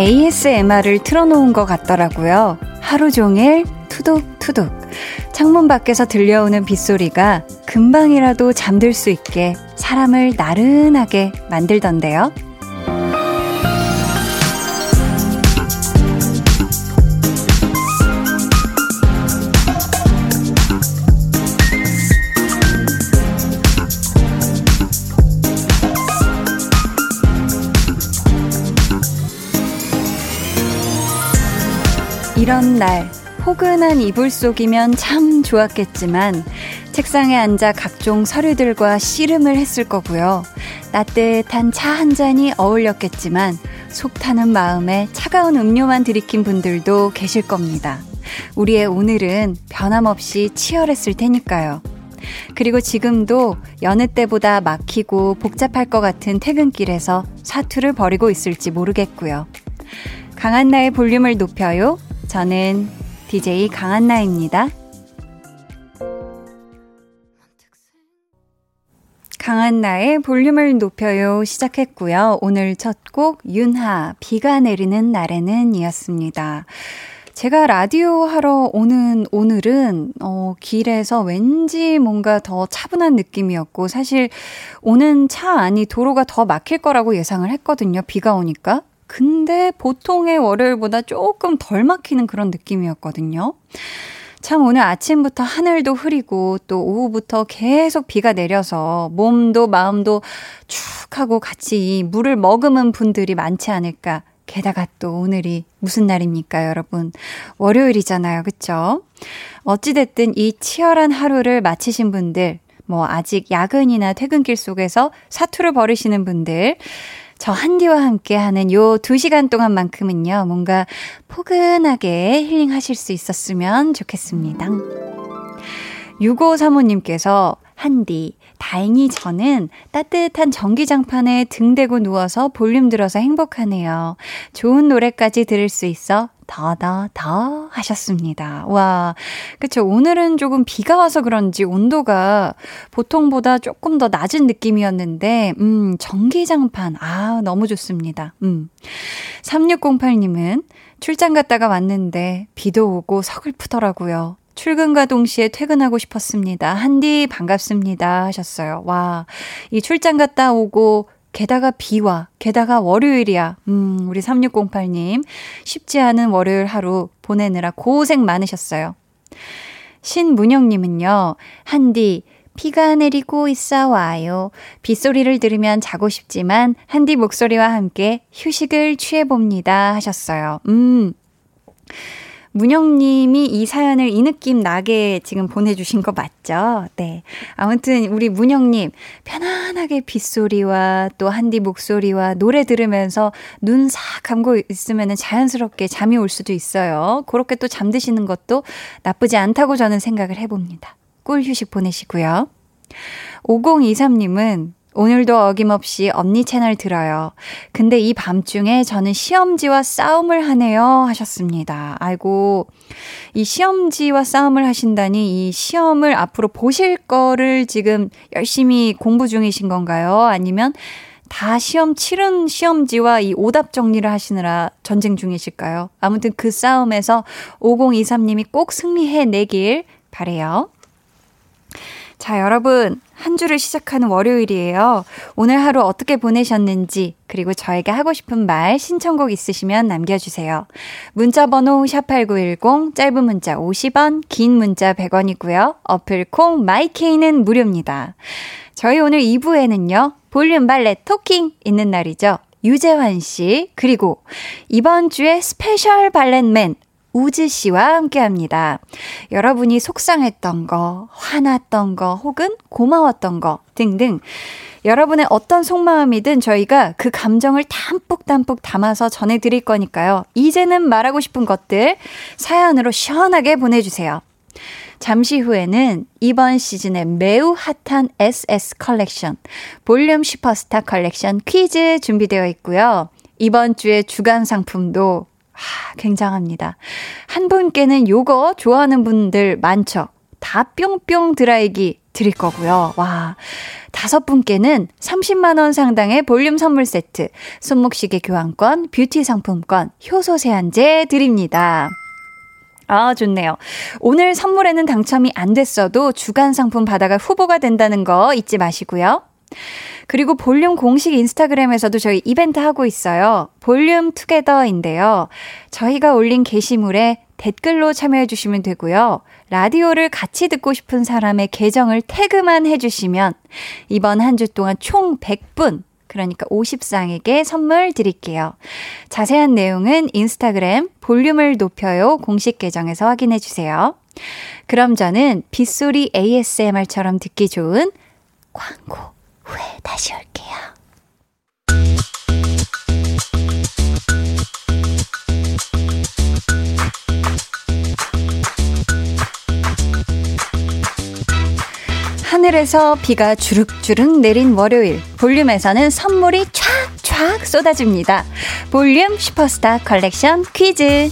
ASMR을 틀어놓은 것 같더라고요. 하루 종일 투둑투둑. 창문 밖에서 들려오는 빗소리가 금방이라도 잠들 수 있게 사람을 나른하게 만들던데요. 이런 날, 포근한 이불 속이면 참 좋았겠지만, 책상에 앉아 각종 서류들과 씨름을 했을 거고요. 따뜻한 차 한 잔이 어울렸겠지만, 속 타는 마음에 차가운 음료만 들이킨 분들도 계실 겁니다. 우리의 오늘은 변함없이 치열했을 테니까요. 그리고 지금도 여느 때보다 막히고 복잡할 것 같은 퇴근길에서 사투를 벌이고 있을지 모르겠고요. 강한 나의 볼륨을 높여요. 저는 DJ 강한나입니다. 강한나의 볼륨을 높여요 시작했고요. 오늘 첫 곡 윤하 비가 내리는 날에는 이었습니다. 제가 라디오 하러 오는 오늘은 어 길에서 왠지 뭔가 더 차분한 느낌이었고 사실 오는 차 안이 도로가 더 막힐 거라고 예상을 했거든요. 비가 오니까. 근데 보통의 월요일보다 조금 덜 막히는 그런 느낌이었거든요. 참 오늘 아침부터 하늘도 흐리고 또 오후부터 계속 비가 내려서 몸도 마음도 축 하고 같이 물을 머금은 분들이 많지 않을까. 게다가 또 오늘이 무슨 날입니까, 여러분? 월요일이잖아요. 그쵸? 어찌됐든 이 치열한 하루를 마치신 분들, 뭐 아직 야근이나 퇴근길 속에서 사투를 벌이시는 분들, 저 한디와 함께 하는 요두 시간 동안만큼은요, 뭔가 포근하게 힐링하실 수 있었으면 좋겠습니다. 6535님께서, 한디, 다행히 저는 따뜻한 전기장판에 등 대고 누워서 볼륨 들어서 행복하네요. 좋은 노래까지 들을 수 있어 더더 더 하셨습니다. 와, 그쵸. 오늘은 조금 비가 와서 그런지 온도가 보통보다 조금 더 낮은 느낌이었는데, 음, 전기장판. 아, 너무 좋습니다. 음. 3608님은 출장 갔다가 왔는데 비도 오고 서글프더라고요. 출근과 동시에 퇴근하고 싶었습니다. 한디 반갑습니다 하셨어요. 와, 이 출장 갔다 오고 게다가 비와, 게다가 월요일이야. 음, 우리 3608님. 쉽지 않은 월요일 하루 보내느라 고생 많으셨어요. 신문영님은요, 한디, 비가 내리고 있어 와요. 빗소리를 들으면 자고 싶지만, 한디 목소리와 함께 휴식을 취해봅니다. 하셨어요. 음. 문영님이 이 사연을 이 느낌 나게 지금 보내주신 거 맞죠? 네. 아무튼 우리 문영님 편안하게 빗소리와 또 한디 목소리와 노래 들으면서 눈 싹 감고 있으면 자연스럽게 잠이 올 수도 있어요. 그렇게 또 잠드시는 것도 나쁘지 않다고 저는 생각을 해봅니다. 꿀 휴식 보내시고요. 5023님은 오늘도 어김없이 언니 채널 들어요. 근데 이 밤중에 저는 시험지와 싸움을 하네요. 하셨습니다. 아이고, 이 시험지와 싸움을 하신다니 이 시험을 앞으로 보실 거를 지금 열심히 공부 중이신 건가요? 아니면 다 시험 치른 시험지와 이 오답 정리를 하시느라 전쟁 중이실까요? 아무튼 그 싸움에서 5023님이 꼭 승리해 내길 바래요. 자, 여러분. 한 주를 시작하는 월요일이에요. 오늘 하루 어떻게 보내셨는지, 그리고 저에게 하고 싶은 말, 신청곡 있으시면 남겨주세요. 문자번호 샵8910, 짧은 문자 50원, 긴 문자 100원이고요. 어플 콩, 마이케이는 무료입니다. 저희 오늘 2부에는요, 볼륨 발레 토킹 있는 날이죠. 유재환 씨, 그리고 이번 주에 special valet man, 우즈 씨와 함께 합니다. 여러분이 속상했던 거, 화났던 거, 혹은 고마웠던 거 등등 여러분의 어떤 속마음이든 저희가 그 감정을 담뿍담뿍 담아서 전해드릴 거니까요. 이제는 말하고 싶은 것들 사연으로 시원하게 보내주세요. 잠시 후에는 이번 시즌에 매우 핫한 SS 컬렉션, 볼륨 슈퍼스타 컬렉션 퀴즈 준비되어 있고요. 이번 주에 주간 상품도 하, 굉장합니다. 한 분께는 요거 좋아하는 분들 많죠? 다 뿅뿅 드라이기 드릴 거고요. 와. 다섯 분께는 30만원 상당의 볼륨 선물 세트, 손목시계 교환권, 뷰티 상품권, 효소 세안제 드립니다. 아, 좋네요. 오늘 선물에는 당첨이 안 됐어도 주간 상품 받아갈 후보가 된다는 거 잊지 마시고요. 그리고 볼륨 공식 인스타그램에서도 저희 이벤트 하고 있어요. 볼륨 투게더인데요. 저희가 올린 게시물에 댓글로 참여해 주시면 되고요. 라디오를 같이 듣고 싶은 사람의 계정을 태그만 해 주시면 이번 한 주 동안 총 100분, 그러니까 50쌍에게 선물 드릴게요. 자세한 내용은 인스타그램 볼륨을 높여요 공식 계정에서 확인해 주세요. 그럼 저는 빗소리 ASMR처럼 듣기 좋은 광고 후에 다시 올게요. 하늘에서 비가 주룩주룩 내린 월요일 볼륨에서는 선물이 촥촥 쏟아집니다. 볼륨 슈퍼스타 컬렉션 퀴즈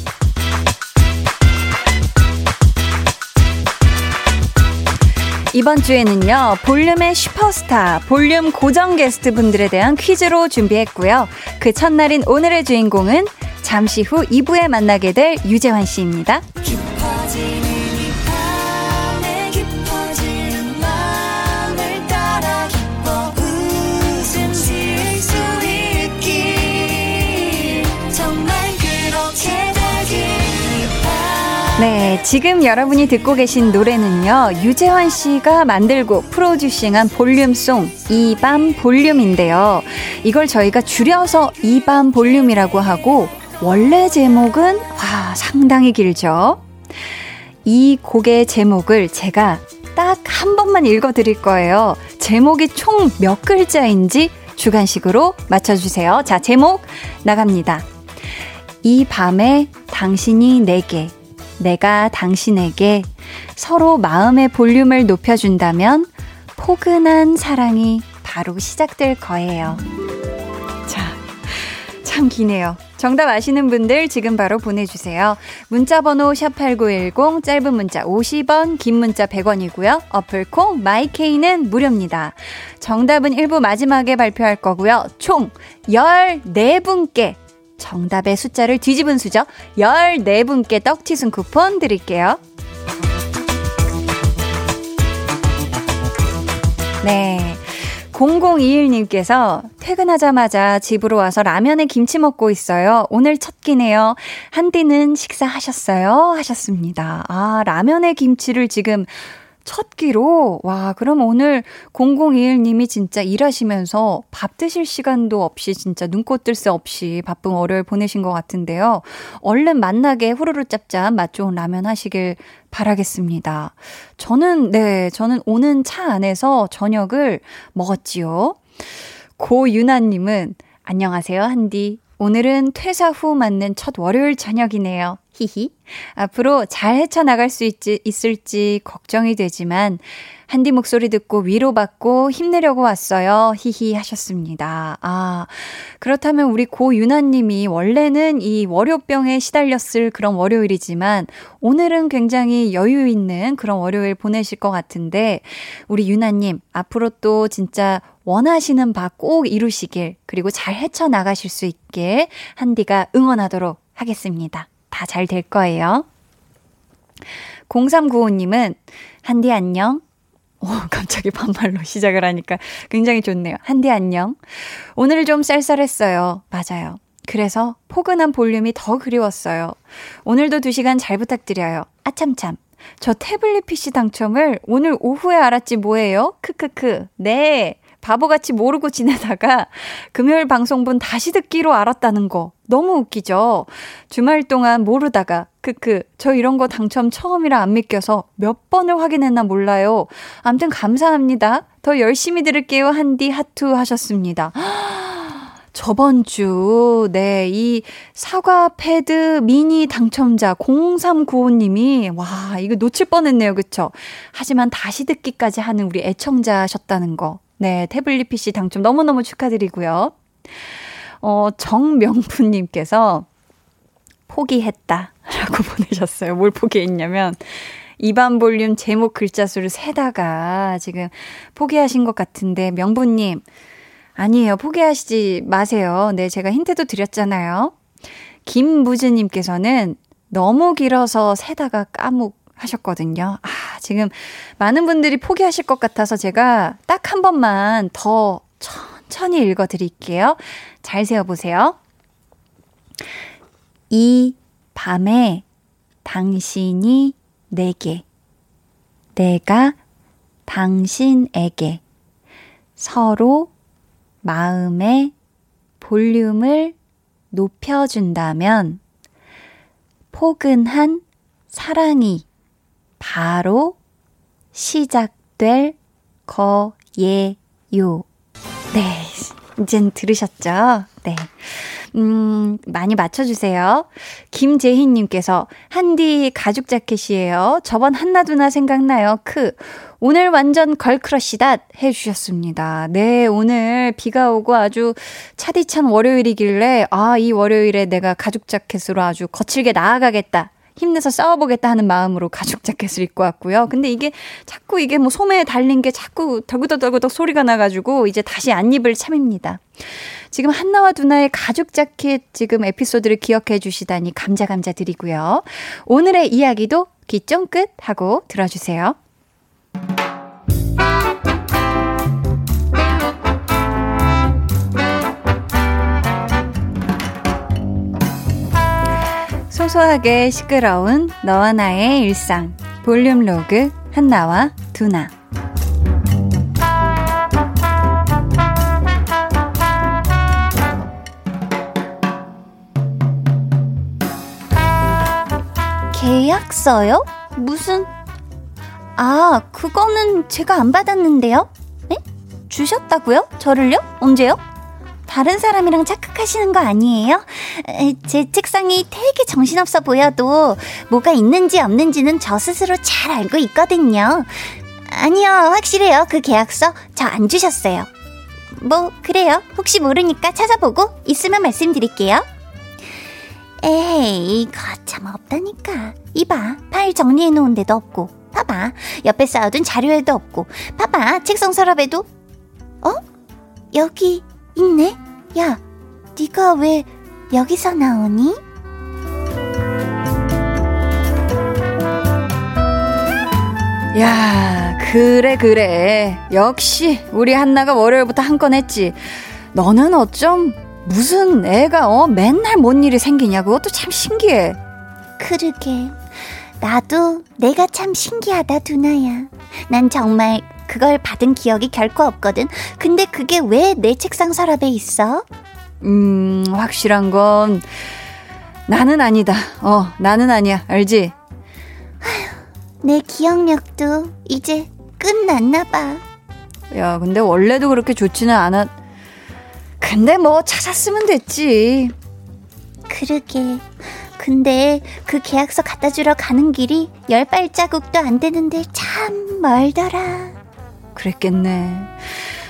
이번 주에는요, 볼륨의 슈퍼스타, 볼륨 고정 게스트 분들에 대한 퀴즈로 준비했고요. 그 첫날인 오늘의 주인공은 잠시 후 2부에 만나게 될 유재환 씨입니다. 네, 지금 여러분이 듣고 계신 노래는요, 유재환 씨가 만들고 프로듀싱한 볼륨송, 이 밤 볼륨인데요. 이걸 저희가 줄여서 이 밤 볼륨이라고 하고, 원래 제목은, 와, 상당히 길죠? 이 곡의 제목을 제가 딱 한 번만 읽어 드릴 거예요. 제목이 총 몇 글자인지 주간식으로 맞춰주세요. 자, 제목 나갑니다. 이 밤에 당신이 내게 내가 당신에게 서로 마음의 볼륨을 높여준다면 포근한 사랑이 바로 시작될 거예요. 자, 참 기네요. 정답 아시는 분들 지금 바로 보내주세요. 문자번호 샵8910, 짧은 문자 50원, 긴 문자 100원이고요. 어플콩, 마이케이는 무료입니다. 정답은 1부 마지막에 발표할 거고요. 총 14분께 정답의 숫자를 뒤집은 수죠. 14분께 떡튀순 쿠폰 드릴게요. 네. 0021님께서 퇴근하자마자 집으로 와서 라면에 김치 먹고 있어요. 오늘 첫 끼네요. 한디는 식사하셨어요? 하셨습니다. 아, 라면에 김치를 지금 첫 끼로? 와, 그럼 오늘 0021님이 진짜 일하시면서 밥 드실 시간도 없이 진짜 눈꽃 뜰 새 없이 바쁜 월요일 보내신 것 같은데요. 얼른 만나게 후루루 짭짭 맛 좋은 라면 하시길 바라겠습니다. 저는, 네, 저는 오는 차 안에서 저녁을 먹었지요. 고유나님은 안녕하세요, 한디. 오늘은 퇴사 후 맞는 첫 월요일 저녁이네요. 히히. 앞으로 잘 헤쳐나갈 수 있지, 있을지 걱정이 되지만, 한디 목소리 듣고 위로받고 힘내려고 왔어요. 히히 하셨습니다. 아, 그렇다면 우리 고유나님이 원래는 이 월요병에 시달렸을 그런 월요일이지만, 오늘은 굉장히 여유 있는 그런 월요일 보내실 것 같은데, 우리 유나님, 앞으로 또 진짜 원하시는 바 꼭 이루시길, 그리고 잘 헤쳐나가실 수 있게 한디가 응원하도록 하겠습니다. 다 잘 될 거예요. 0395님은, 한디 안녕. 오, 갑자기 반말로 시작을 하니까 굉장히 좋네요. 한디 안녕. 오늘 좀 쌀쌀했어요. 맞아요. 그래서 포근한 볼륨이 더 그리웠어요. 오늘도 2시간 잘 부탁드려요. 아참참. 저 태블릿 PC 당첨을 오늘 오후에 알았지 뭐예요? 크크크. 네. 바보같이 모르고 지내다가 금요일 방송분 다시 듣기로 알았다는 거 너무 웃기죠? 주말 동안 모르다가 크크 저 이런 거 당첨 처음이라 안 믿겨서 몇 번을 확인했나 몰라요. 암튼 감사합니다. 더 열심히 들을게요. 한디 하투 하셨습니다. 저번 주, 네, 이 사과 패드 미니 당첨자 0395님이, 와, 이거 놓칠 뻔 했네요. 그쵸? 하지만 다시 듣기까지 하는 우리 애청자셨다는 거. 네, 태블릿 PC 당첨 너무너무 축하드리고요. 어, 정명훈님께서 포기했다. 라고 보내셨어요. 뭘 포기했냐면, 이반 볼륨 제목 글자 수를 세다가 지금 포기하신 것 같은데, 명부님. 아니에요. 포기하시지 마세요. 네, 제가 힌트도 드렸잖아요. 김무즈님께서는 너무 길어서 세다가 까묵 하셨거든요. 아, 지금 많은 분들이 포기하실 것 같아서 제가 딱 한 번만 더 천천히 읽어 드릴게요. 잘 세어보세요. 이 밤에 당신이 내게, 내가 당신에게 서로 마음의 볼륨을 높여준다면 포근한 사랑이 바로 시작될 거예요. 네. 이젠 들으셨죠? 네. 음, 많이 맞춰주세요. 김재희님께서, 한디 가죽 자켓이에요. 저번 한나두나 생각나요. 크. 오늘 완전 걸크러쉬다 해주셨습니다. 네, 오늘 비가 오고 아주 차디찬 월요일이길래, 아, 이 월요일에 내가 가죽 자켓으로 아주 거칠게 나아가겠다. 힘내서 싸워보겠다 하는 마음으로 가죽 자켓을 입고 왔고요. 근데 이게 자꾸 이게 뭐 소매에 달린 게 자꾸 덜그덕덜그덕 소리가 나가지고 이제 다시 안 입을 참입니다. 지금 한나와 두나의 가죽 자켓 지금 에피소드를 기억해 주시다니 감자 감자 드리고요. 오늘의 이야기도 귀 쫑긋 하고 들어주세요. 소소하게 시끄러운 너와 나의 일상 볼륨 로그 한나와 두나 계약서요? 무슨 아, 그거는 제가 안 받았는데요? 네? 주셨다고요? 저를요? 언제요? 다른 사람이랑 착각하시는 거 아니에요? 제 책상이 되게 정신없어 보여도 뭐가 있는지 없는지는 저 스스로 잘 알고 있거든요. 아니요, 확실해요. 그 계약서 저 안 주셨어요. 뭐, 그래요. 혹시 모르니까 찾아보고 있으면 말씀드릴게요. 에이, 거참 없다니까. 이봐, 파일 정리해놓은 데도 없고. 봐봐, 옆에 쌓아둔 자료에도 없고. 봐봐, 책상 서랍에도. 어? 여기 있네? 야, 네가 왜 여기서 나오니? 야, 그래, 그래. 역시, 우리 한나가 월요일부터 한 건 했지. 너는 어쩜, 무슨 애가, 어, 맨날 뭔 일이 생기냐. 그것도 참 신기해. 그러게. 나도 내가 참 신기하다, 두나야. 난 정말 그걸 받은 기억이 결코 없거든. 근데 그게 왜 내 책상 서랍에 있어? 음, 확실한 건 나는 아니다. 어, 나는 아니야. 알지? 아휴, 내 기억력도 이제 끝났나 봐. 야, 근데 원래도 그렇게 좋지는 않아. 근데 뭐 찾았으면 됐지. 그러게. 근데 그 계약서 갖다 주러 가는 길이 열 발자국도 안 되는데 참 멀더라. 그랬겠네.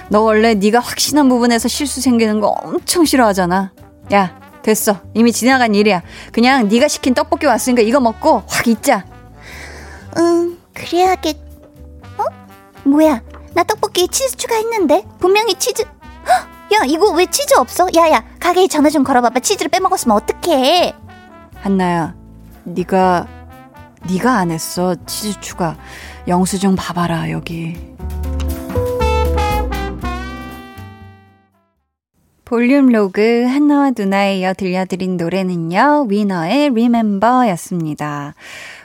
너 원래 네가 확신한 부분에서 실수 생기는 거 엄청 싫어하잖아. 야, 됐어. 이미 지나간 일이야. 그냥 네가 시킨 떡볶이 왔으니까 이거 먹고 확 잊자. 응, 그래야겠. 어? 뭐야? 나 떡볶이에 치즈 추가했는데 분명히 치즈. 헉, 야, 이거 왜 치즈 없어? 야야, 가게에 전화 좀 걸어봐봐. 치즈를 빼먹었으면 어떡해? 한나야, 네가 네가 안 했어. 치즈 추가. 영수증 봐봐라 여기. 볼륨 로그 한나와 누나에 이어 들려드린 노래는요, 위너의 Remember 였습니다.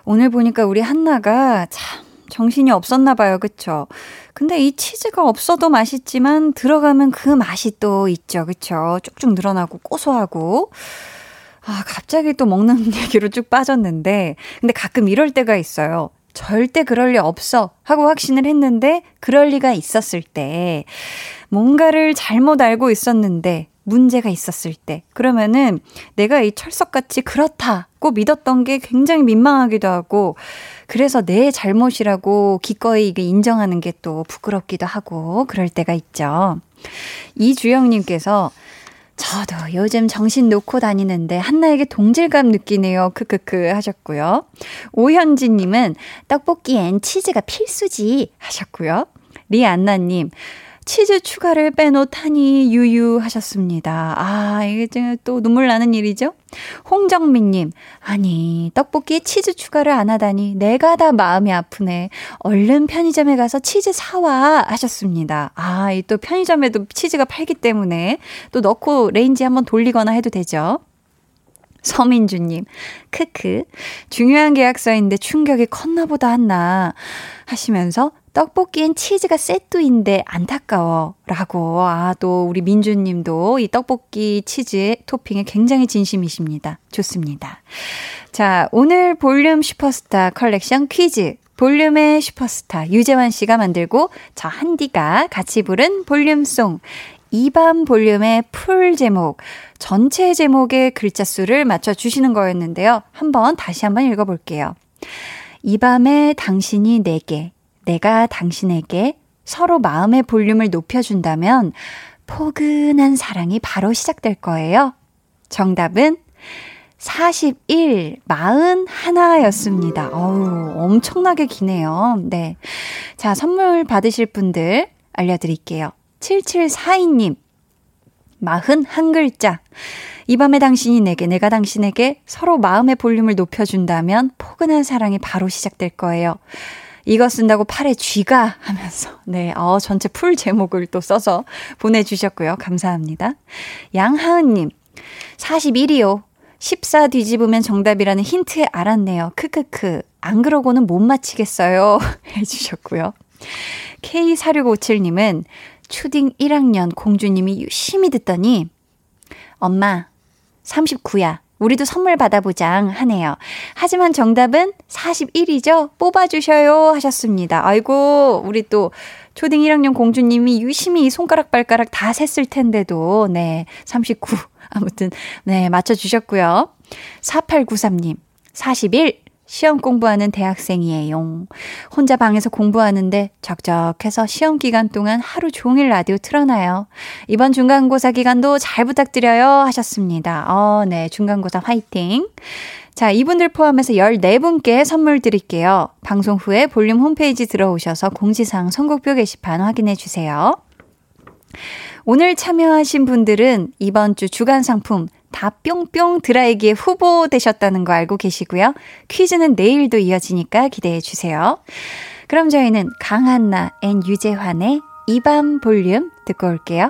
오늘 보니까 우리 한나가 참 정신이 없었나 봐요. 그쵸? 근데 이 치즈가 없어도 맛있지만 들어가면 그 맛이 또 있죠. 그쵸? 쭉쭉 늘어나고 고소하고. 아, 갑자기 또 먹는 얘기로 쭉 빠졌는데, 근데 가끔 이럴 때가 있어요. 절대 그럴 리 없어 하고 확신을 했는데 그럴 리가 있었을 때 뭔가를 잘못 알고 있었는데 문제가 있었을 때 그러면은 내가 이 철석같이 그렇다고 믿었던 게 굉장히 민망하기도 하고 그래서 내 잘못이라고 기꺼이 인정하는 게 또 부끄럽기도 하고 그럴 때가 있죠. 이주영님께서 저도 요즘 정신 놓고 다니는데 한나에게 동질감 느끼네요. 크크크 하셨고요. 오현지님은 떡볶이엔 치즈가 필수지 하셨고요. 리안나님, 치즈 추가를 빼놓다니 유유하셨습니다. 아, 이게 또 눈물 나는 일이죠? 홍정민님, 아니, 떡볶이에 치즈 추가를 안 하다니 내가 다 마음이 아프네. 얼른 편의점에 가서 치즈 사와 하셨습니다. 아, 이 또 편의점에도 치즈가 팔기 때문에 또 넣고 레인지 한번 돌리거나 해도 되죠. 서민주님, 크크. 중요한 계약서인데 충격이 컸나 보다 한나 하시면서 떡볶이엔 치즈가 세트인데 안타까워. 라고. 아, 또 우리 민주님도 이 떡볶이 치즈 토핑에 굉장히 진심이십니다. 좋습니다. 자, 오늘 볼륨 슈퍼스타 컬렉션 퀴즈. 볼륨의 슈퍼스타 유재환 씨가 만들고 저 한디가 같이 부른 볼륨송. 이밤 볼륨의 full 제목, 전체 제목의 글자 수를 맞춰주시는 거였는데요. 한번 다시 한번 읽어볼게요. 이 밤에 당신이 내게, 내가 당신에게 서로 마음의 볼륨을 높여준다면 포근한 사랑이 바로 시작될 거예요. 정답은 41, 41였습니다. 어우, 엄청나게 기네요. 네. 자, 선물 받으실 분들 알려드릴게요. 7742님, 41글자. 이 밤에 당신이 내게, 내가 당신에게 서로 마음의 볼륨을 높여준다면 포근한 사랑이 바로 시작될 거예요. 이거 쓴다고 팔에 쥐가 하면서, 네, 어, 전체 풀 제목을 또 써서 보내 주셨고요. 감사합니다. 양하은 님, 41이요. 14 뒤집으면 정답이라는 힌트 알았네요. 크크크. 안 그러고는 못 맞히겠어요. 해 주셨고요. K4657님은 초딩 1학년 공주님이 유심히 듣더니, 엄마, 39야. 우리도 선물 받아보장 하네요. 하지만 정답은 41이죠? 뽑아주셔요. 하셨습니다. 아이고, 우리 또 초딩 1학년 공주님이 유심히 손가락 발가락 다 셌을 텐데도, 네, 39. 아무튼, 네, 맞춰주셨고요. 4893님, 41. 시험 공부하는 대학생이에요. 혼자 방에서 공부하는데 적적해서 시험 기간 동안 하루 종일 라디오 틀어놔요. 이번 중간고사 기간도 잘 부탁드려요 하셨습니다. 어, 네. 중간고사 화이팅. 자, 이분들 포함해서 14분께 선물 드릴게요. 방송 후에 볼륨 홈페이지 들어오셔서 공지사항 선곡표 게시판 확인해 주세요. 오늘 참여하신 분들은 이번 주 주간 상품 다 뿅뿅 드라이기에 후보 되셨다는 거 알고 계시고요. 퀴즈는 내일도 이어지니까 기대해 주세요. 그럼 저희는 강한나 and 유재환의 이 밤 볼륨 듣고 올게요.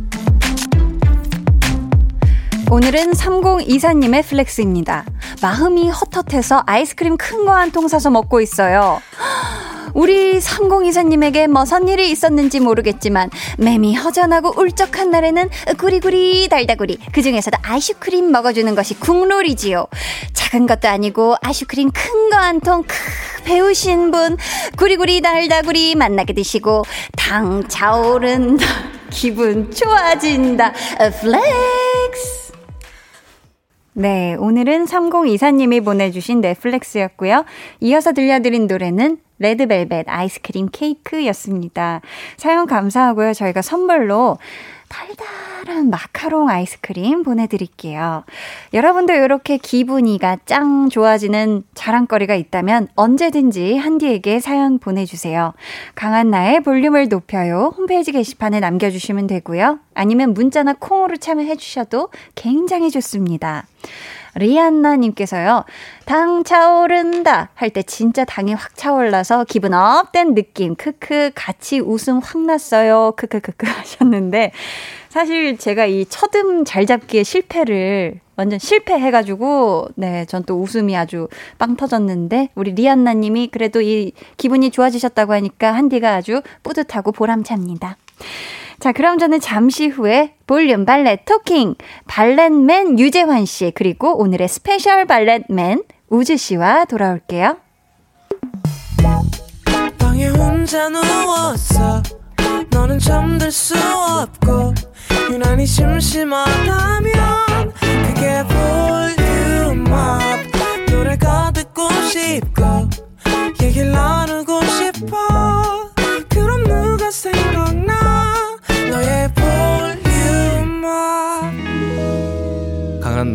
오늘은 3024님의 flex입니다. 마음이 헛헛해서 아이스크림 큰 거 한 통 사서 먹고 있어요. 우리 3024님에게 무슨 일이 있었는지 모르겠지만 맴이 허전하고 울적한 날에는 구리구리 달다구리 그 중에서도 아이스크림 먹어주는 것이 국룰이지요. 작은 것도 아니고 아이스크림 큰 거 한 통 배우신 분 구리구리 달다구리 만나게 드시고 당 차오른다 기분 좋아진다 flex 네, 오늘은 3024님이 보내주신 네 flex였고요. 이어서 들려드린 노래는 레드벨벳 아이스크림 케이크였습니다. 사연 감사하고요. 저희가 선물로 달달한 마카롱 아이스크림 보내드릴게요. 여러분도 이렇게 기분이가 짱 좋아지는 자랑거리가 있다면 언제든지 한디에게 사연 보내주세요. 강한나의 볼륨을 높여요. 홈페이지 게시판에 남겨주시면 되고요. 아니면 문자나 콩으로 참여해주셔도 굉장히 좋습니다. 리안나님께서요. 당 차오른다 할 때 진짜 당이 확 차올라서 기분 up된 느낌. 크크 같이 웃음 확 났어요. 크크크크 하셨는데 사실 제가 이 첫음 잘 잡기에 실패를 완전 실패해가지고 네, 전 또 웃음이 아주 빵 터졌는데 우리 리안나 님이 그래도 이 기분이 좋아지셨다고 하니까 한디가 아주 뿌듯하고 보람찹니다. 자, 그럼 저는 잠시 후에 볼륨 valet talking. valet man 유재환 씨 그리고 오늘의 special valet man 우즈 씨와 돌아올게요.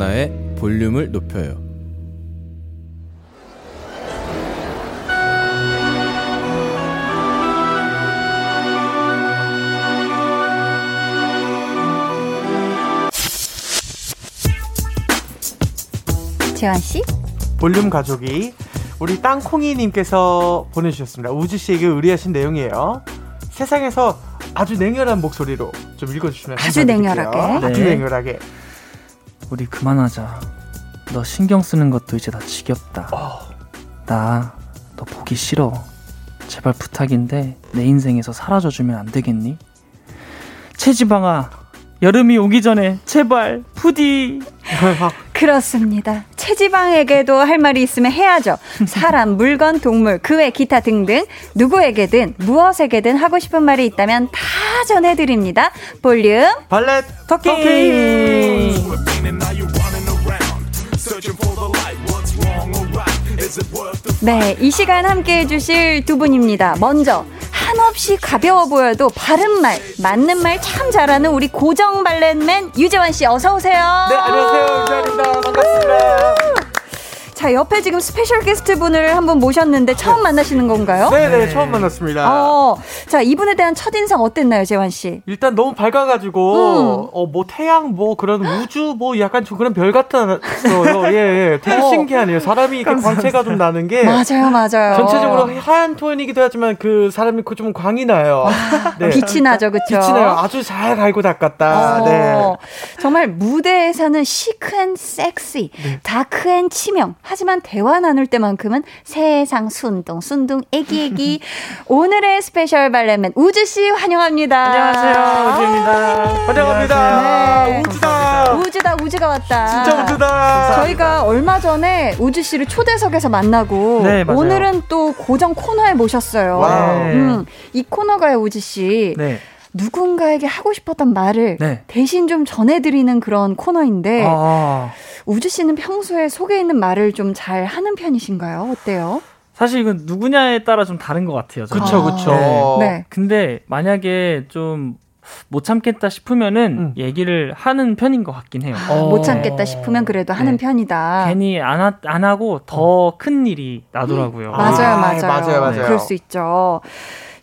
강한나의 볼륨을 높여요 재환 씨? 볼륨 가족이 우리 땅콩이님께서 보내주셨습니다. 우주 씨에게 의뢰하신 내용이에요. 세상에서 아주 냉혈한 목소리로 좀 읽어주시면 아주 냉혈하게. 네. 아주 냉혈하게. 우리 그만하자. 너 신경 쓰는 것도 이제 다 지겹다. 어. 나너 보기 싫어. 제발 부탁인데 내 인생에서 사라져주면 안 되겠니? 체지방아 여름이 오기 전에 제발 푸디 그렇습니다. 체지방에게도 할 말이 있으면 해야죠. 사람, 물건, 동물, 그 외 기타 등등 누구에게든 무엇에게든 하고 싶은 말이 있다면 다 전해드립니다. 볼륨 발렛 토킹. 토킹. 네, 이 시간 함께 해주실 두 분입니다. 먼저 한없이 가벼워 보여도 바른 말, 맞는 말 참 잘하는 우리 고정 발렛맨 유재환 씨 어서 오세요. 네, 안녕하세요. 유재환입니다. 반갑습니다. 자, 옆에 지금 special 게스트 분을 한 분 모셨는데 처음 만나시는 건가요? 네네, 네, 처음 만났습니다. 어, 자, 이분에 대한 첫인상 어땠나요, 재환 씨? 일단 너무 밝아가지고, 음. 어, 뭐, 태양, 뭐, 그런 우주, 뭐, 약간 좀 그런 별 같았어요. 예, 예. 되게 어. 신기하네요. 사람이 이렇게 광채가 좀 나는 게. 맞아요, 맞아요. 전체적으로 하얀 톤이기도 하지만 그 사람이 좀 광이 나요. 네. 빛이 나죠, 그쵸? 빛이 나요. 아주 잘 갈고 닦았다. 어. 네. 정말 무대에서는 chic and sexy, 네. dark and 치명, 하지만 대화 나눌 때만큼은 세상 순둥 순둥 애기 애기 오늘의 special 발레맨 우즈 씨 환영합니다. 안녕하세요 우즈입니다. 환영합니다. 네. 우즈다. 우즈다 우즈가 왔다. 진짜 우즈다. 저희가 얼마 전에 우즈 씨를 초대석에서 만나고 네, 오늘은 또 고정 코너에 모셨어요. 음, 이 코너가요 우즈 씨. 네. 누군가에게 하고 싶었던 말을 네. 대신 좀 전해드리는 그런 코너인데 아. 우주 씨는 평소에 속에 있는 말을 좀 잘 하는 편이신가요? 어때요? 사실 이건 누구냐에 따라 좀 다른 것 같아요. 그렇죠, 그렇죠. 네. 네. 근데 만약에 좀 못 참겠다 싶으면은 음. 얘기를 하는 편인 것 같긴 해요. 어. 못 참겠다 싶으면 그래도 네. 하는 편이다. 괜히 안, 하, 안 하고 더큰 어. 일이 나더라고요. 음. 맞아요, 맞아요. 맞아요, 맞아요. 그럴 수 있죠.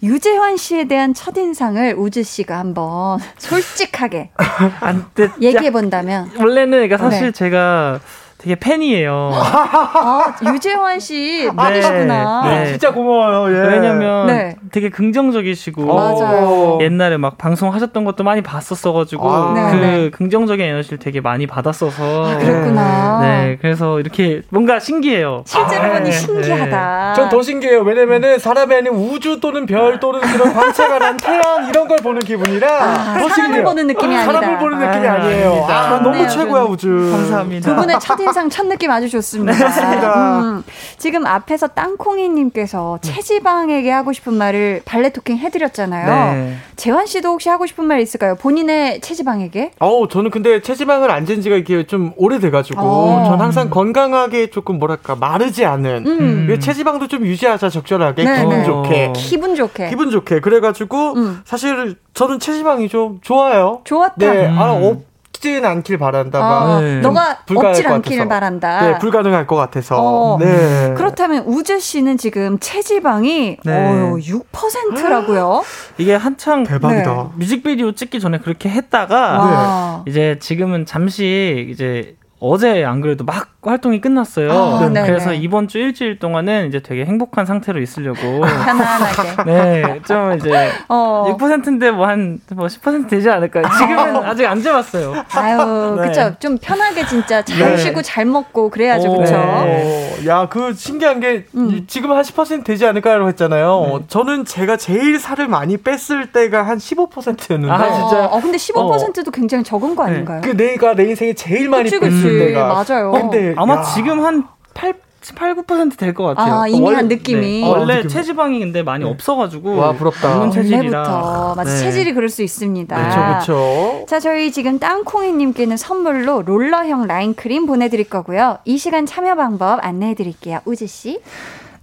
유재환 씨에 대한 첫인상을 우주 씨가 한번 솔직하게 얘기해 본다면 원래는 그러니까 사실 네. 제가 되게 팬이에요. 아, 유재환 씨 팬이시구나. 네, 네. 진짜 고마워요. 예. 왜냐면 네. 되게 긍정적이시고 맞아요. 옛날에 막 방송하셨던 것도 많이 봤었어가지고 아, 그 네. 긍정적인 에너지를 되게 많이 받았어서. 아, 그랬구나. 네, 그래서 이렇게 뭔가 신기해요. 실제로 보니 아, 네. 신기하다. 전 더 신기해요. 왜냐면은 사람이 아닌 우주 또는 별 또는 그런 광채가 난 태양 이런 걸 보는 기분이라 아, 더 사람을 신기해요. 보는 느낌이 아니다. 사람을 보는 느낌이 아, 니에요 아, 너무 최고야 우주. 감사합니다. 두 분의 첫인 항상 첫 느낌 아주 좋습니다. 맞습니다. 음, 지금 앞에서 땅콩이님께서 네. 체지방에게 하고 싶은 말을 발레 토킹 해드렸잖아요. 네. 재환 씨도 혹시 하고 싶은 말 있을까요? 본인의 체지방에게? 어, 저는 근데 체지방을 안 잰 지가 이게 좀 오래돼가지고, 어. 전 항상 건강하게 조금 뭐랄까, 마르지 않은, 음. 체지방도 좀 유지하자, 적절하게. 네, 기분 네. 좋게. 기분 좋게. 기분 좋게. 그래가지고, 음. 사실 저는 체지방이 좀 좋아요. 좋았다. 네, 아, 어, 없지는 않길 바란다. 어, 네. 너가 없지 않기를 바란다. 네, 불가능할 것 같아서. 어, 네. 그렇다면 우주 씨는 지금 체지방이 네. 어, 6%라고요? 이게 한창 대박이다. 네. 뮤직비디오 찍기 전에 그렇게 했다가 이제 지금은 잠시 이제 어제 안 그래도 막 활동이 끝났어요. 아, 네네. 그래서 이번 주 일주일 동안은 이제 되게 행복한 상태로 있으려고. 편안하게. 네, 좀 이제 어. 6%인데 뭐한뭐10% 되지 않을까요? 지금은 아직 안 재봤어요. 아유, 네. 그쵸. 좀 편하게 진짜 잘 네. 쉬고 잘 먹고 그래야죠, 오, 그쵸? 네. 어, 야, 그 신기한 게 음. 지금 한 10% 되지 않을까라고 했잖아요. 네. 어, 저는 제가 제일 살을 많이 뺐을 때가 한 15%였는데 아, 진짜요? 어, 근데 15%도 굉장히 적은 거 아닌가요? 그 내가 내 인생에 제일 많이 그치, 뺐을 그치. 때가 맞아요. 근데 아마 야, 지금 한 8, 8, 9%될 것 같아요. 아, 이미 원래- 한 느낌이. 네. 원래 어, 느낌. 체지방이 근데 많이 없어가지고. 와, 부럽다. 없는 체질이라. 원래부터 맞아 네. 체질이 그럴 수 있습니다. 그렇죠, 그렇죠. 자, 저희 지금 땅콩이님께는 선물로 롤러형 라인 크림 보내드릴 거고요. 이 시간 참여 방법 안내해드릴게요. 우지 씨.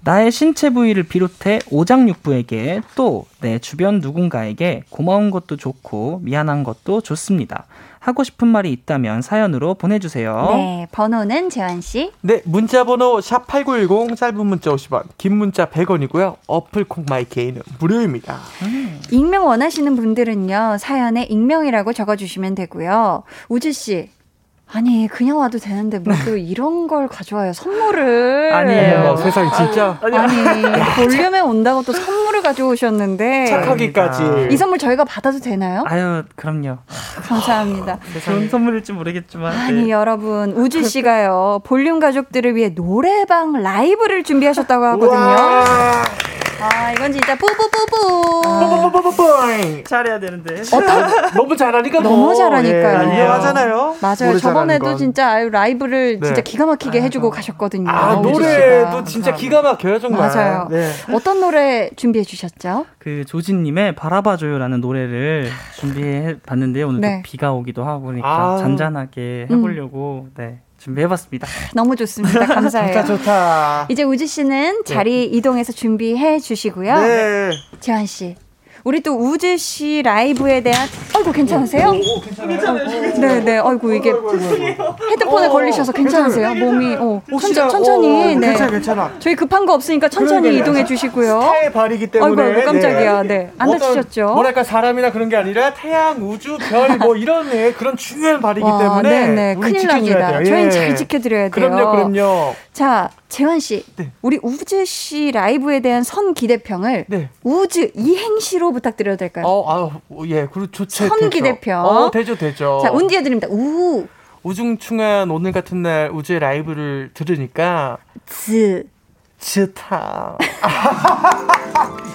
나의 신체 부위를 비롯해 오장육부에게 또 내 주변 누군가에게 고마운 것도 좋고 미안한 것도 좋습니다. 하고 싶은 말이 있다면 사연으로 보내주세요. 네, 번호는 재환 씨. 네, 문자 번호 샵8910 짧은 문자 50원, 긴 문자 100원이고요. 어플 콩 마이케이는 무료입니다. 익명 원하시는 분들은요, 사연에 익명이라고 적어주시면 되고요. 우지 씨. 아니, 그냥 와도 되는데, 뭐 또 이런 걸 가져와요. 선물을. 아니에요. 어머, 세상에 진짜 아니, 볼륨에 온다고 또 선물을 가져오셨는데. 착하기까지. 이 선물 저희가 받아도 되나요? 아유 그럼요. 감사합니다. 좋은 선물일지 모르겠지만. 아니 네. 여러분 우지 씨가요 볼륨 가족들을 위해 노래방 라이브를 준비하셨다고 하거든요. 와. 아 이건 진짜 뿌뿌뿌뿌. 뽀뽀뽀뽀뽀잉. 잘해야 되는데. 너무 잘하니까 너무 더, 잘하니까요. 예. 맞아요. 잘하는 저번에도 건. 진짜 아유 라이브를 네. 진짜 기가 막히게 해주고 가셨거든요. 아 노래도. 진짜 기가 막혀요 정말. 맞아요. 네. 어떤 노래 준비해 주셨죠? 그 조진님의 바라봐줘요라는 노래를 준비해 봤는데요. 오늘 네. 또 비가 오기도 하고 그러니까 아. 잔잔하게 해보려고 네 준비해봤습니다. 너무 좋습니다. 감사해요. 좋다 좋다. 이제 우지 씨는 자리 이동해서 준비해 주시고요. 네. 재환 씨. 우리 또 우지 씨 라이브에 대한 아이고 괜찮으세요? 네, 네. 아이고 이게 헤드폰에 어, 걸리셔서 괜찮으세요? 몸이 어, 천천, 천천히. 어, 네. 괜찮아 괜찮아. 저희 급한 거 없으니까 천천히. 이동해 주시고요. 타의 발이기 때문에. 아이고 깜짝이야. 네. 안 다치셨죠? 뭐랄까 사람이나 그런 게 아니라 태양, 우주, 별 뭐 이런 예, 그런 중요한 발이기 와, 때문에 네네. 우리 큰일 지켜줘야 납니다. 돼요. 저희는 예. 잘 지켜드려야 돼요. 그럼요, 그럼요. 자, 재환 씨. 네. 우리 우지 씨 라이브에 대한 선 기대평을 네. 우즈 이행시로 부탁드려도 될까요? 어, 아, 예, 그리고 좋죠. 선기대표. 어, 되죠, 되죠. 자, 운디해 드립니다. 우, 우중충한 오늘 같은 날 우주의 라이브를 들으니까 즈. 좋다.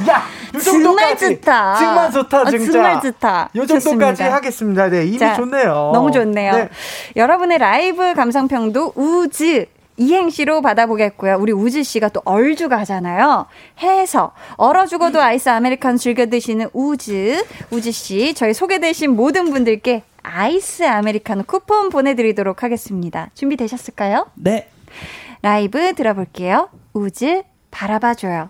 야, 요 정말. 좋다. 정말 좋다, 아, 진짜. 정말 좋다. 요 정도까지 좋습니다. 하겠습니다. 네, 이미 자, 좋네요. 너무 좋네요. 네. 여러분의 라이브 감상평도 우즈 이행시로 받아보겠고요. 우리 우즈 씨가 또 얼죽아 하잖아요. 해서 얼어 죽어도 아이스 아메리카노 즐겨 드시는 우즈 우즈 씨 저희 소개되신 모든 분들께 아이스 아메리카노 쿠폰 보내드리도록 하겠습니다. 준비 되셨을까요? 네. 라이브 들어볼게요. 우즈 바라봐줘요.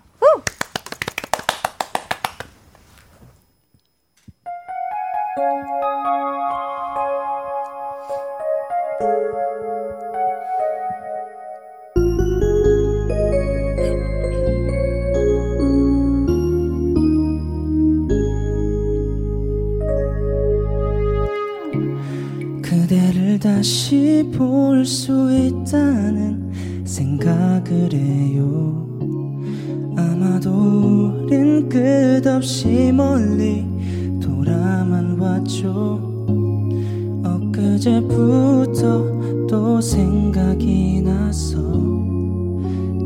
다시 볼 수 있다는 생각을 해요. 아마도 우린 끝없이 멀리 돌아만 왔죠. 엊그제부터 또 생각이 나서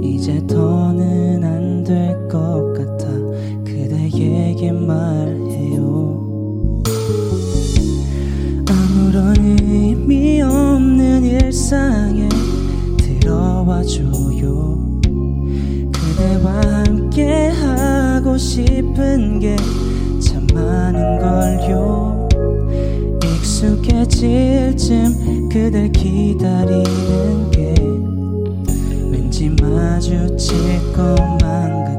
이제 더는 안 될 것 같아 그대에게 말 싶은 게참 많은 걸요. 익숙해질 쯤 그댈 기다리는 게 왠지 마주칠 것만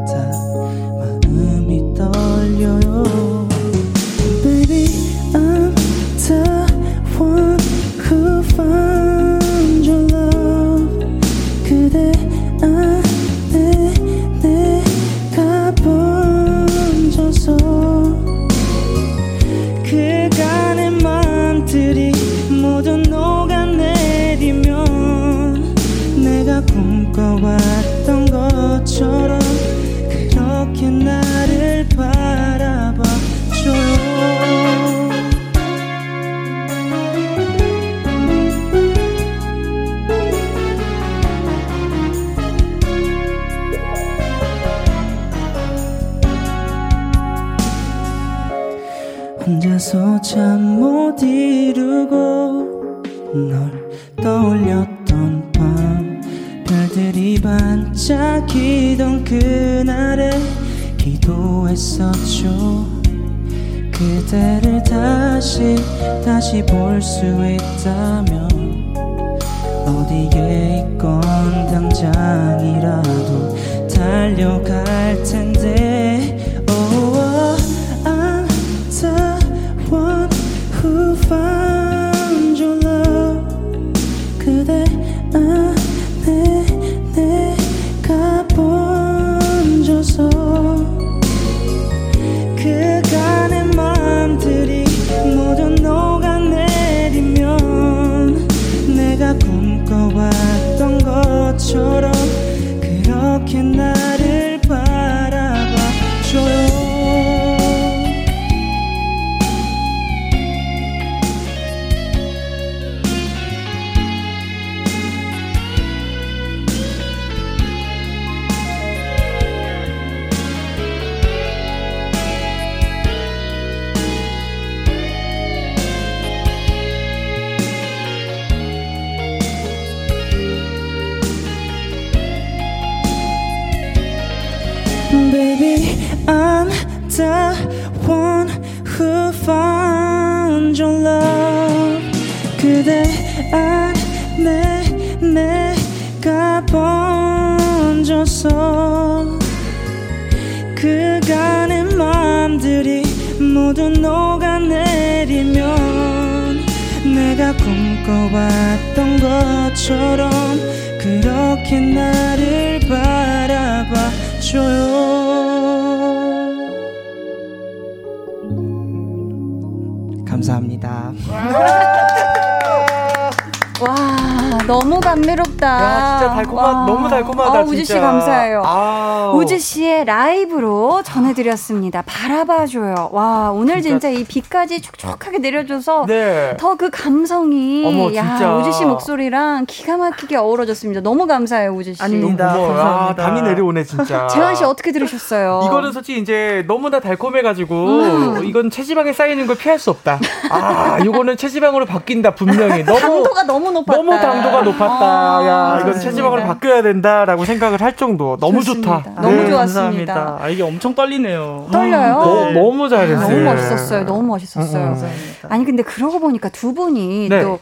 드렸습니다. 바라봐줘요. 와, 오늘 진짜, 이 비까지 촉촉하게 내려줘서 네. 더그 감성이 어머, 야, 진짜. 우지 씨 목소리랑 기가 막히게 어우러졌습니다. 너무 감사해요, 우지 씨. 아닙니다. 고마워요. 아, 감사합니다. 담이 내려오네, 진짜. 재환 씨 어떻게 들으셨어요? 이거는 솔직히 이제 너무나 달콤해가지고 음. 이건 체지방에 쌓이는 걸 피할 수 없다. 아, 이거는 체지방으로 바뀐다 분명히. 너무 당도가 너무 높았다. 너무 당도가 높았다. 아, 야, 이건. 체지방으로 바뀌어야 된다라고 생각을 할 정도. 너무 좋습니다. 좋다. 너무 네. 좋았습니다. 감사합니다. 아, 이게 엄청 떨리네요. 떨려요? 너, 너무 잘했어요. 너무 멋있었어요. 너무 멋있었어요. 음, 음. 감사합니다. 아니 근데 그러고 보니까 두 분이 네. 또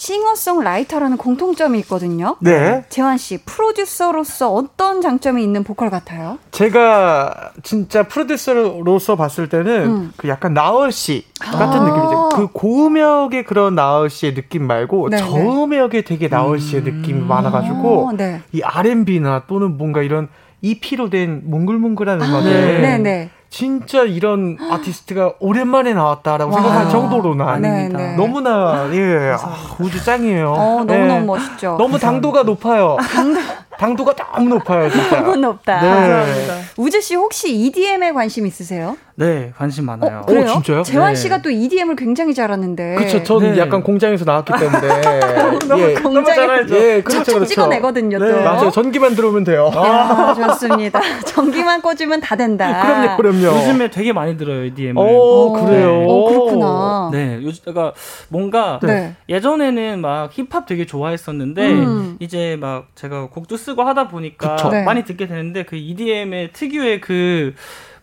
싱어송라이터라는 공통점이 있거든요. 네. 재환 씨 프로듀서로서 어떤 장점이 있는 보컬 같아요? 제가 진짜 프로듀서로서 봤을 때는 음. 그 약간 나얼 씨 같은 아. 느낌이죠. 그 고음역의 그런 나얼 씨의 느낌 말고 네, 저음역에 되게 나얼 씨의 느낌이 많아가지고 어, 네. 이 R&B나 또는 뭔가 이런 EP로 된 몽글몽글한 음악에 네, 네. 진짜 이런 아티스트가 오랜만에 나왔다라고 와. 생각할 정도로나 네, 네. 너무나 예 아, 우주 짱이에요. 어, 네. 너무너무 멋있죠. 너무 당도가 높아요. 당도... 가 너무 높아요, 진짜. 너무 높다. 네. 우주 씨 혹시 EDM에 관심 있으세요? 네, 관심 많아요. 어, 그래요? 진짜요? 재환 네. 씨가 또 EDM을 굉장히 잘하는데. 그렇죠. 저는 네. 약간 공장에서 나왔기 때문에 너무 예. 공장에 잘 알죠. 예, 그렇죠, 그렇죠. 찍어내거든요, 또. 네, 맞아요. 전기만 들어오면 돼요. 야, 좋습니다. 전기만 꽂으면 다 된다. 그럼요, 그럼요. 요즘에 되게 많이 들어요, EDM을. 오, 그래요. 어, 그렇구나. 네, 요즘 그러니까 뭔가 네. 예전에는 막 힙합 되게 좋아했었는데 음. 이제 막 제가 곡도 쓰고 하다 보니까 그쵸. 네. 많이 듣게 되는데 그 EDM의 특유의 그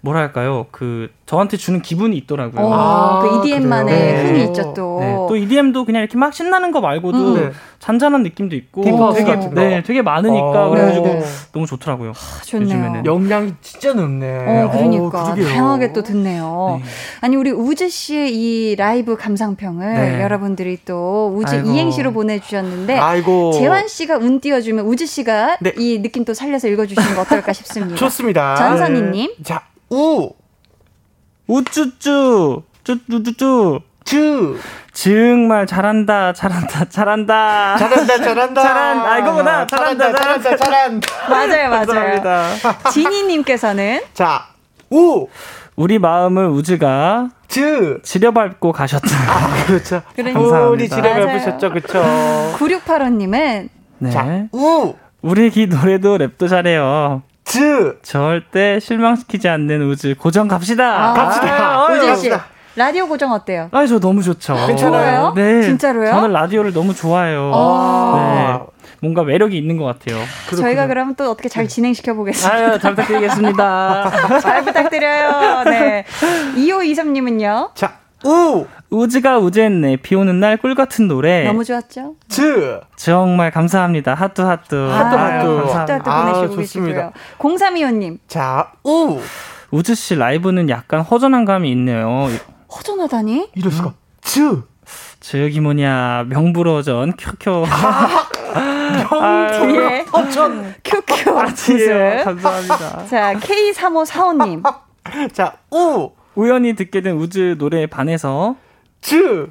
뭐랄까요 그 저한테 주는 기분이 있더라고요. 어, 아, 그 EDM만의 그래요? 흥이 있죠, 또. 네, 또 EDM도 그냥 이렇게 막 신나는 거 말고도 음. 네. 잔잔한 느낌도 있고 딥하우스 되게 같은 거. 네, 되게 많으니까 어, 그래가지고 네, 네. 너무 좋더라고요. 아, 좋네요. 요즘에는. 영양이 진짜 높네. 어, 그러니까. 다양하게 또 듣네요. 네. 아니, 우리 우즈 씨의 이 라이브 감상평을 네. 여러분들이 또 우즈 아이고. 이행시로 보내주셨는데, 아이고. 재환 씨가 운 띄워주면 우즈 씨가 네. 이 느낌 또 살려서 읽어주시는 거 어떨까 싶습니다. 좋습니다. 전선희님. 자, 우, 우쭈쭈 쭈쭈쭈쭈 주. 정말 잘한다 잘한다 잘한다 잘한다, 잘한다. 잘한- 아, 이거구나. 잘한다, 잘한다, 잘한다. 맞아요, 맞아요. 감사합니다. 지니님께서는 자, 우, 우리 마음을 우즈가 주. 지려밟고 가셨다. 아, 그렇죠. 그러니까. 우리 감사합니다. 지뢰 맞아요. 밟으셨죠, 그쵸. 9685님은 네. 자, 우, 우리 기 노래도 랩도 잘해요. 주. 절대 실망시키지 않는 우즈 고정 갑시다. 아, 갑시다. 우즈 씨. 라디오 고정 어때요? 아, 저 너무 좋죠. 괜찮아요? 네. 진짜로요? 저는 라디오를 너무 좋아해요. 아. 네. 뭔가 매력이 있는 것 같아요. 저희가 그러면 또 어떻게 잘 진행시켜 보겠습니다. 아유, 잘 부탁드리겠습니다. 잘 부탁드려요. 네. 2523님은요? 자, 우, 우즈가 우즈했네. 비 오는 날 꿀 같은 노래. 너무 좋았죠? 즈. 정말 감사합니다. 하트 하트. 하트, 아, 하트. 하트 하트 아, 보내시고. 계시고요. 0325님, 자, 우. 우즈 씨 라이브는 약간 허전한 감이 있네요. 허전하다니? 이럴 수가. 즈. 저기 뭐냐 명불허전 큐큐. 뒤에 허전. 큐큐 아니에요. 무슨. 감사합니다. 자, K3545님. 자, 우. 우연히 듣게 된 우즈 노래에 반해서 즈.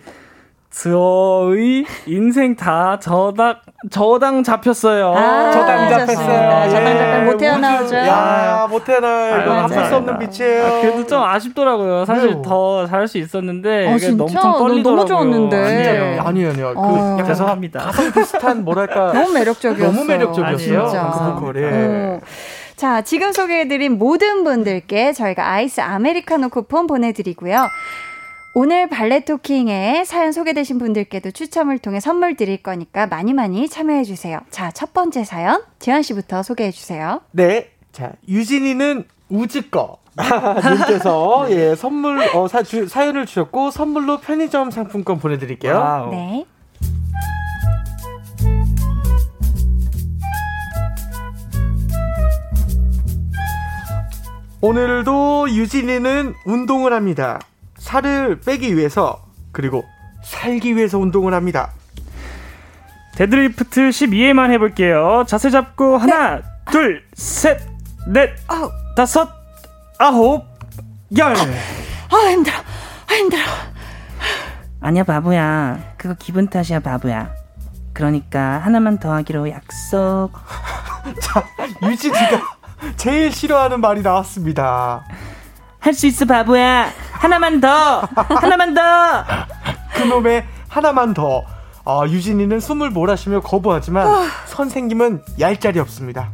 저의 인생 다 저당 저당 잡혔어요. 아, 저당 좋습니다. 잡혔어요. 저당 예. 잡혔 못 헤어나오죠. 야, 못 태어나. 이거 아, 갚을 수 맞아요. 없는 빛이에요. 아, 그래도 좀 아쉽더라고요. 사실 왜요? 더 잘할 수 있었는데 어, 이게 진짜? 너무 떨리더라고요. 너무 좋았는데. 아니에요. 아니요, 아니요. 그 어. 죄송합니다. 가성 비슷한 뭐랄까 너무 매력적이었어요. 너무 매력적이었어요. 아, 진짜. 그. 어. 자, 지금 소개해드린 모든 분들께 저희가 아이스 아메리카노 쿠폰 보내드리고요. 오늘 발레 토킹에 사연 소개되신 분들께도 추첨을 통해 선물 드릴 거니까 많이 많이 참여해 주세요. 자, 첫 번째 사연, 재현 씨부터 소개해 주세요. 네. 자, 유진이는 우즈꺼. 님께서 예 선물 어, 사, 주, 사연을 주셨고 선물로 편의점 상품권 보내 드릴게요. 와우. 네. 오늘도 유진이는 운동을 합니다. 살을 빼기 위해서 그리고 살기 위해서 운동을 합니다. 데드리프트 12회만 해볼게요. 자세 잡고 하나, 둘, 셋, 넷, 아우. 다섯, 아홉, 열. 아, 힘들어. 아, 힘들어. 아니야 바보야 그거 기분 탓이야 바보야 그러니까 하나만 더 하기로 약속 자, 유진이가 제일 싫어하는 말이 나왔습니다. 할 수 있어 바보야 하나만 더 하나만 더 그놈의 하나만 더. 아, 유진이는 숨을 몰아쉬며 거부하지만 선생님은 얄짤이 없습니다.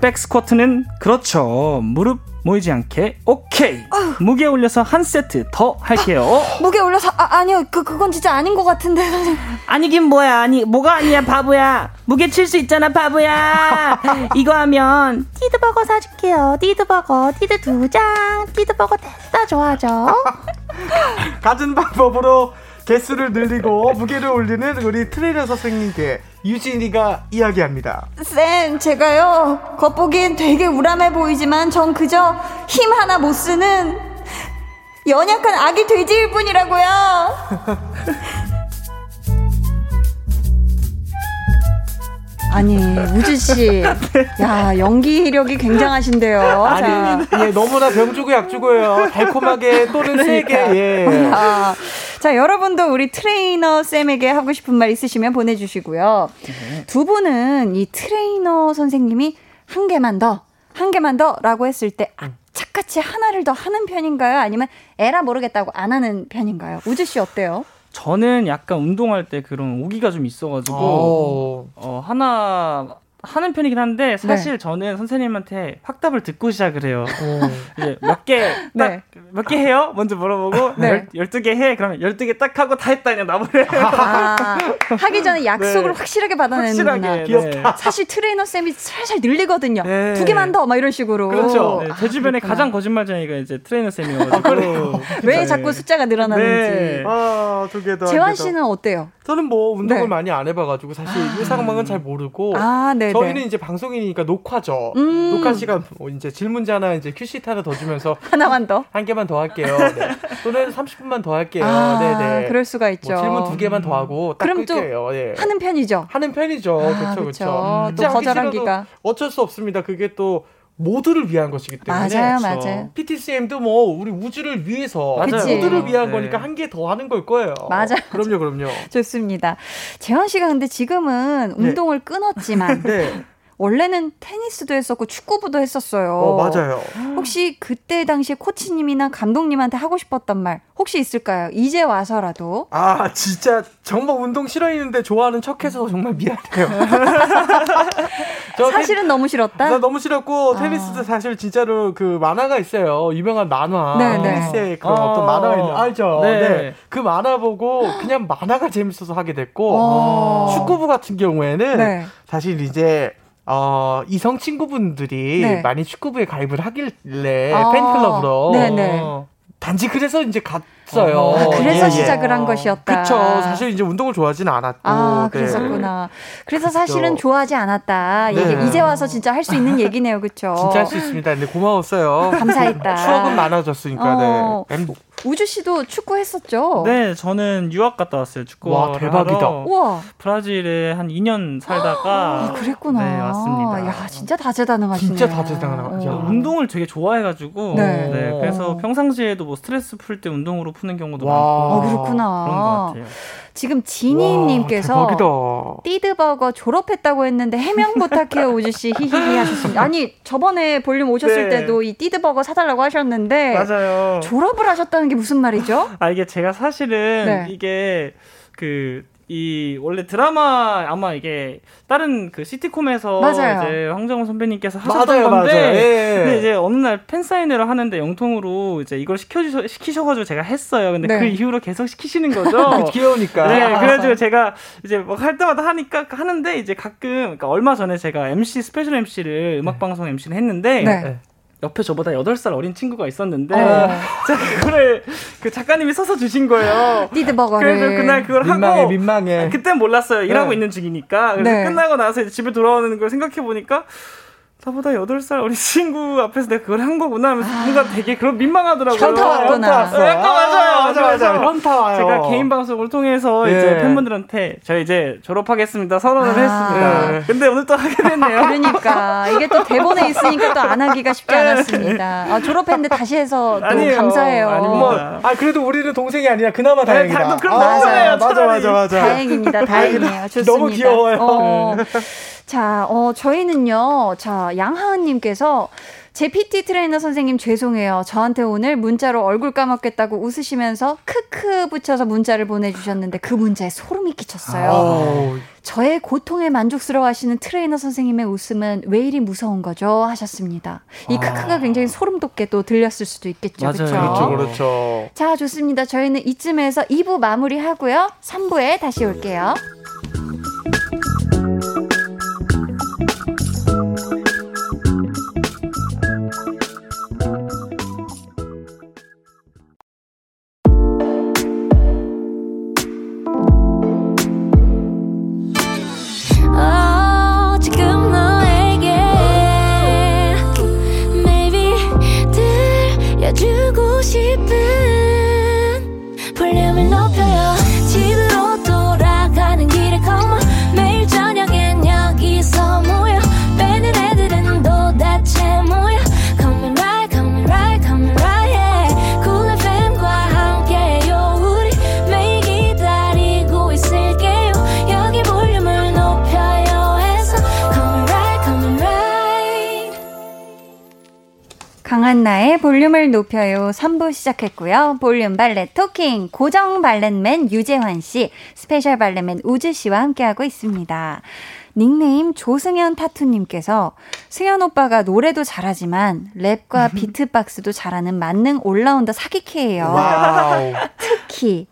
백스쿼트는 그렇죠. 무릎 모이지 않게 오케이. 무게 올려서 한 세트 더 할게요. 무게 올려서, 아, 아니요. 그, 그건 진짜 아닌 것 같은데, 선생님. 아니긴 뭐야 아니 뭐가 아니야 바보야 무게 칠 수 있잖아 바보야 이거 하면 띠드버거 사줄게요 띠드버거 띠드 두 장 띠드버거 됐다 좋아져 갖은 방법으로 개수를 늘리고 무게를 올리는 우리 트레이너 선생님께 유진이가 이야기합니다. 쌤, 제가요, 겉보기엔 되게 우람해 보이지만 전 그저 힘 하나 못 쓰는 연약한 아기 돼지일 뿐이라고요. 아니, 우즈씨. 야, 연기력이 굉장하신데요. 자. 아니, 예, 너무나 병주고 약주고요. 달콤하게 또는 세게, 예. 아, 자, 여러분도 우리 트레이너 쌤에게 하고 싶은 말 있으시면 보내주시고요. 두 분은 이 트레이너 선생님이 한 개만 더, 한 개만 더 라고 했을 때, 악착같이 하나를 더 하는 편인가요? 아니면 에라 모르겠다고 안 하는 편인가요? 우즈 씨 어때요? 저는 약간 운동할 때 그런 오기가 좀 있어가지고 어. 어, 하나 하는 편이긴 한데 사실 저는 선생님한테 확답을 듣고 시작을 해요. 이제 몇 개, 네. 몇개 해요? 먼저 물어보고 네. 열, 12개 해? 그러면 12개 딱 하고 다 했다 그냥 나버려요. 아, 하기 전에 약속을 네. 확실하게 받아내는구나. 확실하게. 귀엽다. 사실 트레이너 쌤이 살살 늘리거든요. 네. 두 개만 더, 막 이런 식으로. 그렇죠. 네, 아, 제 주변에 그렇구나. 가장 거짓말쟁이가 이제 트레이너 쌤이어가지고 왜 네. 자꾸 숫자가 늘어나는지. 네. 아, 두 개 더. 재환. 씨는 어때요? 저는 뭐 운동을 네. 많이 안 해봐가지고 사실 이 상황은 잘 모르고 아, 네 네. 저희는 이제 방송이니까 녹화죠. 음. 녹화 시간 뭐 이제 질문지 하나 이제 큐시트 하나 더 주면서 하나만 더. 한 개만 더 할게요. 네. 또는 30분만 더 할게요. 아, 네네. 그럴 수가 있죠. 뭐 질문 두 개만 더 하고 딱 그럼 또 끌게요. 예. 하는 편이죠. 하는 편이죠. 아, 그렇죠. 그렇죠. 또 거절하기가. 어쩔 수 없습니다. 그게 또 모두를 위한 것이기 때문에. 맞아요, 그렇죠. 맞아요. PT쌤도 뭐 우리 우즈를 위해서 그치. 모두를 위한 네. 거니까 한 개 더 하는 걸 거예요. 맞아요. 그럼요, 그럼요. 좋습니다. 재현 씨가 근데 지금은 네. 운동을 끊었지만 네. 원래는 테니스도 했었고 축구부도 했었어요. 어, 맞아요. 혹시 그때 당시에 코치님이나 감독님한테 하고 싶었던 말 혹시 있을까요? 이제 와서라도. 아, 진짜 정말 운동 싫어했는데 좋아하는 척해서 정말 미안해요. 저 사실은 너무 싫었다. 나 너무 싫었고 아. 테니스도 사실 진짜로 그 만화가 있어요. 유명한 만화. 네, 네. 테니스의 그런 어. 어떤 만화가 있는 알죠? 네. 네. 그 만화 보고 그냥 만화가 재밌어서 하게 됐고 어. 축구부 같은 경우에는 네. 사실 이제 어, 이성 친구분들이 네. 많이 축구부에 가입을 하길래 아. 팬클럽으로 네네. 단지 그래서 이제 갔 어요. 아, 그래서 예, 예. 시작을 한 것이었다. 그쵸. 사실 이제 운동을 좋아하지는 않았고. 아, 네. 그랬었구나. 그래서 사실은 좋아하지 않았다. 네. 이게 이제 와서 진짜 할 수 있는 얘기네요. 그쵸? 진짜 할 수 있습니다. 근데 고마웠어요. 감사했다. 추억은 많아졌으니까. 어. 네. 엠- 우주 씨도 축구 했었죠? 네, 저는 유학 갔다 왔어요. 축구. 와, 대박이다. 우와. 브라질에 한 2년 살다가 아, 그랬구나. 네, 왔습니다. 야, 진짜 다재다능하시네. 진짜 다재다능하죠. 어. 운동을 되게 좋아해가지고 네. 네. 그래서 평상시에도 뭐 스트레스 풀 때 운동으로 푸는 경우도 와. 많고 아, 그런 것 그렇구나. 같아요. 지금 지니님께서. 띠드버거 졸업했다고 했는데 해명 부탁해요 우즈 씨 히히히 하셨습니다. 아니 저번에 볼륨 오셨을 네. 때도 이 띠드버거 사달라고 하셨는데 맞아요. 졸업을 하셨다는 게 무슨 말이죠? 아 이게 제가 사실은 네. 이게 그 이 원래 드라마 아마 이게 다른 그 시트콤에서 맞아요. 이제 황정음 선배님께서 하셨던 맞아요, 건데 맞아요. 예. 근데 이제 어느 날 팬 사인회를 하는데 영통으로 이제 이걸 시켜주셔 시키셔 가지고 제가 했어요. 근데 네. 그 이후로 계속 시키시는 거죠. 귀여우니까. 네, 그래 가지고 제가 이제 뭐할 때마다 하니까 하는데 이제 가끔 그러니까 얼마 전에 제가 MC special MC를 음악 방송 MC를 했는데 네. 옆에 저보다 8살 어린 친구가 있었는데 어. 제가 그거를 그 작가님이 써서 주신 거예요. 띠드버거를 그래서 그날 그걸 민망해, 하고 민망해. 그땐 몰랐어요. 일하고 네. 있는 중이니까. 그래서 네. 끝나고 나서 이제 집에 돌아오는 걸 생각해 보니까 나보다 8살 어린 친구 앞에서 내가 그걸 한 거구나 하면서 뭔가 되게 그런 민망하더라고요. 현타 왔구나. 왔어. 네, 약간 맞아요. 아, 맞아, 맞아. 현타 와요. 제가 개인 방송을 통해서 예. 이제 팬분들한테 저 이제 졸업하겠습니다 선언을 아. 했습니다. 예. 근데 오늘 또 하게 됐네요. 그러니까 이게 또 대본에 있으니까 또 안 하기가 쉽지 않았습니다. 아, 졸업했는데 다시 해서 또 아니에요. 감사해요. 아닙니다. 어머, 아 그래도 우리는 동생이 아니라 그나마 다행이다. 다- 그럼 아, 너무해요, 맞아. 맞아, 맞아. 다행입니다. 다행이에요. 좋습니다. 너무 귀여워요. 어. 자, 어, 저희는요, 자, 양하은님께서 제 PT 트레이너 선생님 죄송해요. 저한테 오늘 문자로 얼굴 까먹겠다고 웃으시면서 크크 붙여서 문자를 보내주셨는데 그 문자에 소름이 끼쳤어요. 아우, 저의 고통에 만족스러워 하시는 트레이너 선생님의 웃음은 왜 이리 무서운 거죠? 하셨습니다. 이 크크가 굉장히 소름 돋게 또 들렸을 수도 있겠죠. 맞아요. 그렇죠? 그렇죠, 그렇죠. 자, 좋습니다. 저희는 이쯤에서 2부 마무리하고요. 3부에 다시 올게요. 높여요 3부 시작했고요. 볼륨 valet talking 고정 valet man 유재환 씨, 스페셜 valet man 우즈 씨와 함께하고 있습니다. 닉네임 조승연 타투님께서 승연 오빠가 노래도 잘하지만 랩과 비트박스도 잘하는 만능 올라운더 사기캐예요. 특히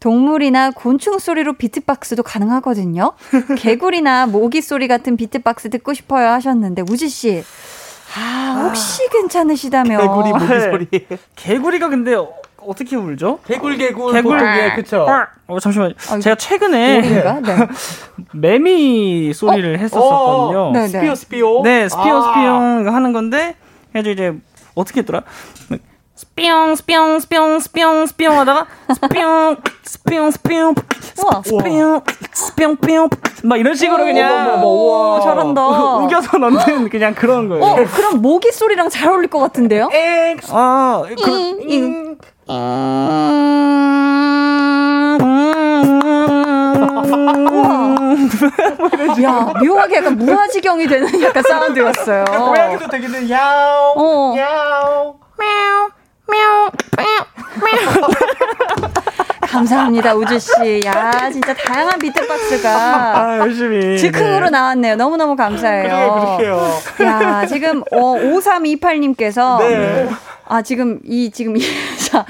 동물이나 곤충 소리로 비트박스도 가능하거든요. 개구리나 모기 소리 같은 비트박스 듣고 싶어요 하셨는데 우즈 씨. 아, 혹시 괜찮으시다면 개구리 모기 소리. 개구리가 근데 어, 어떻게 울죠? 개굴 개굴 개굴. 예, 그쵸. 어 잠시만요. 아이고. 제가 최근에? 네. 매미 소리를 했었었거든요. 어, 어, 네, 스피어 스피어. 네, 스피어 아. 스피어 하는 건데 해가지고 이제 어떻게 했더라? 스피용 스피용 스피용 스피용 스피용 하다가 스피용 스피용 스피용. 스피용 스피용 스피용 막 이런 식으로 그냥 어머, 어머, 우와. 오, 잘한다. 우겨서 넣는 그냥 그런 거예요. 어, 그럼 모기 소리랑 잘 어울릴 것 같은데요? 아, 그, 음, 야, 묘하게 약간 무아지경이 되는 약간 사운드였어요. 고양이도 되겠네. 야옹. 어. 야옹. 감사합니다, 우즈 씨. 야, 진짜 다양한 비트박스가. 아, 열심히. 즉흥으로 네. 나왔네요. 너무 너무 감사해요. 그래요, 그렇게요. 야, 지금, 어, 5328님께서. 네. 아, 지금, 이, 지금, 이, 자,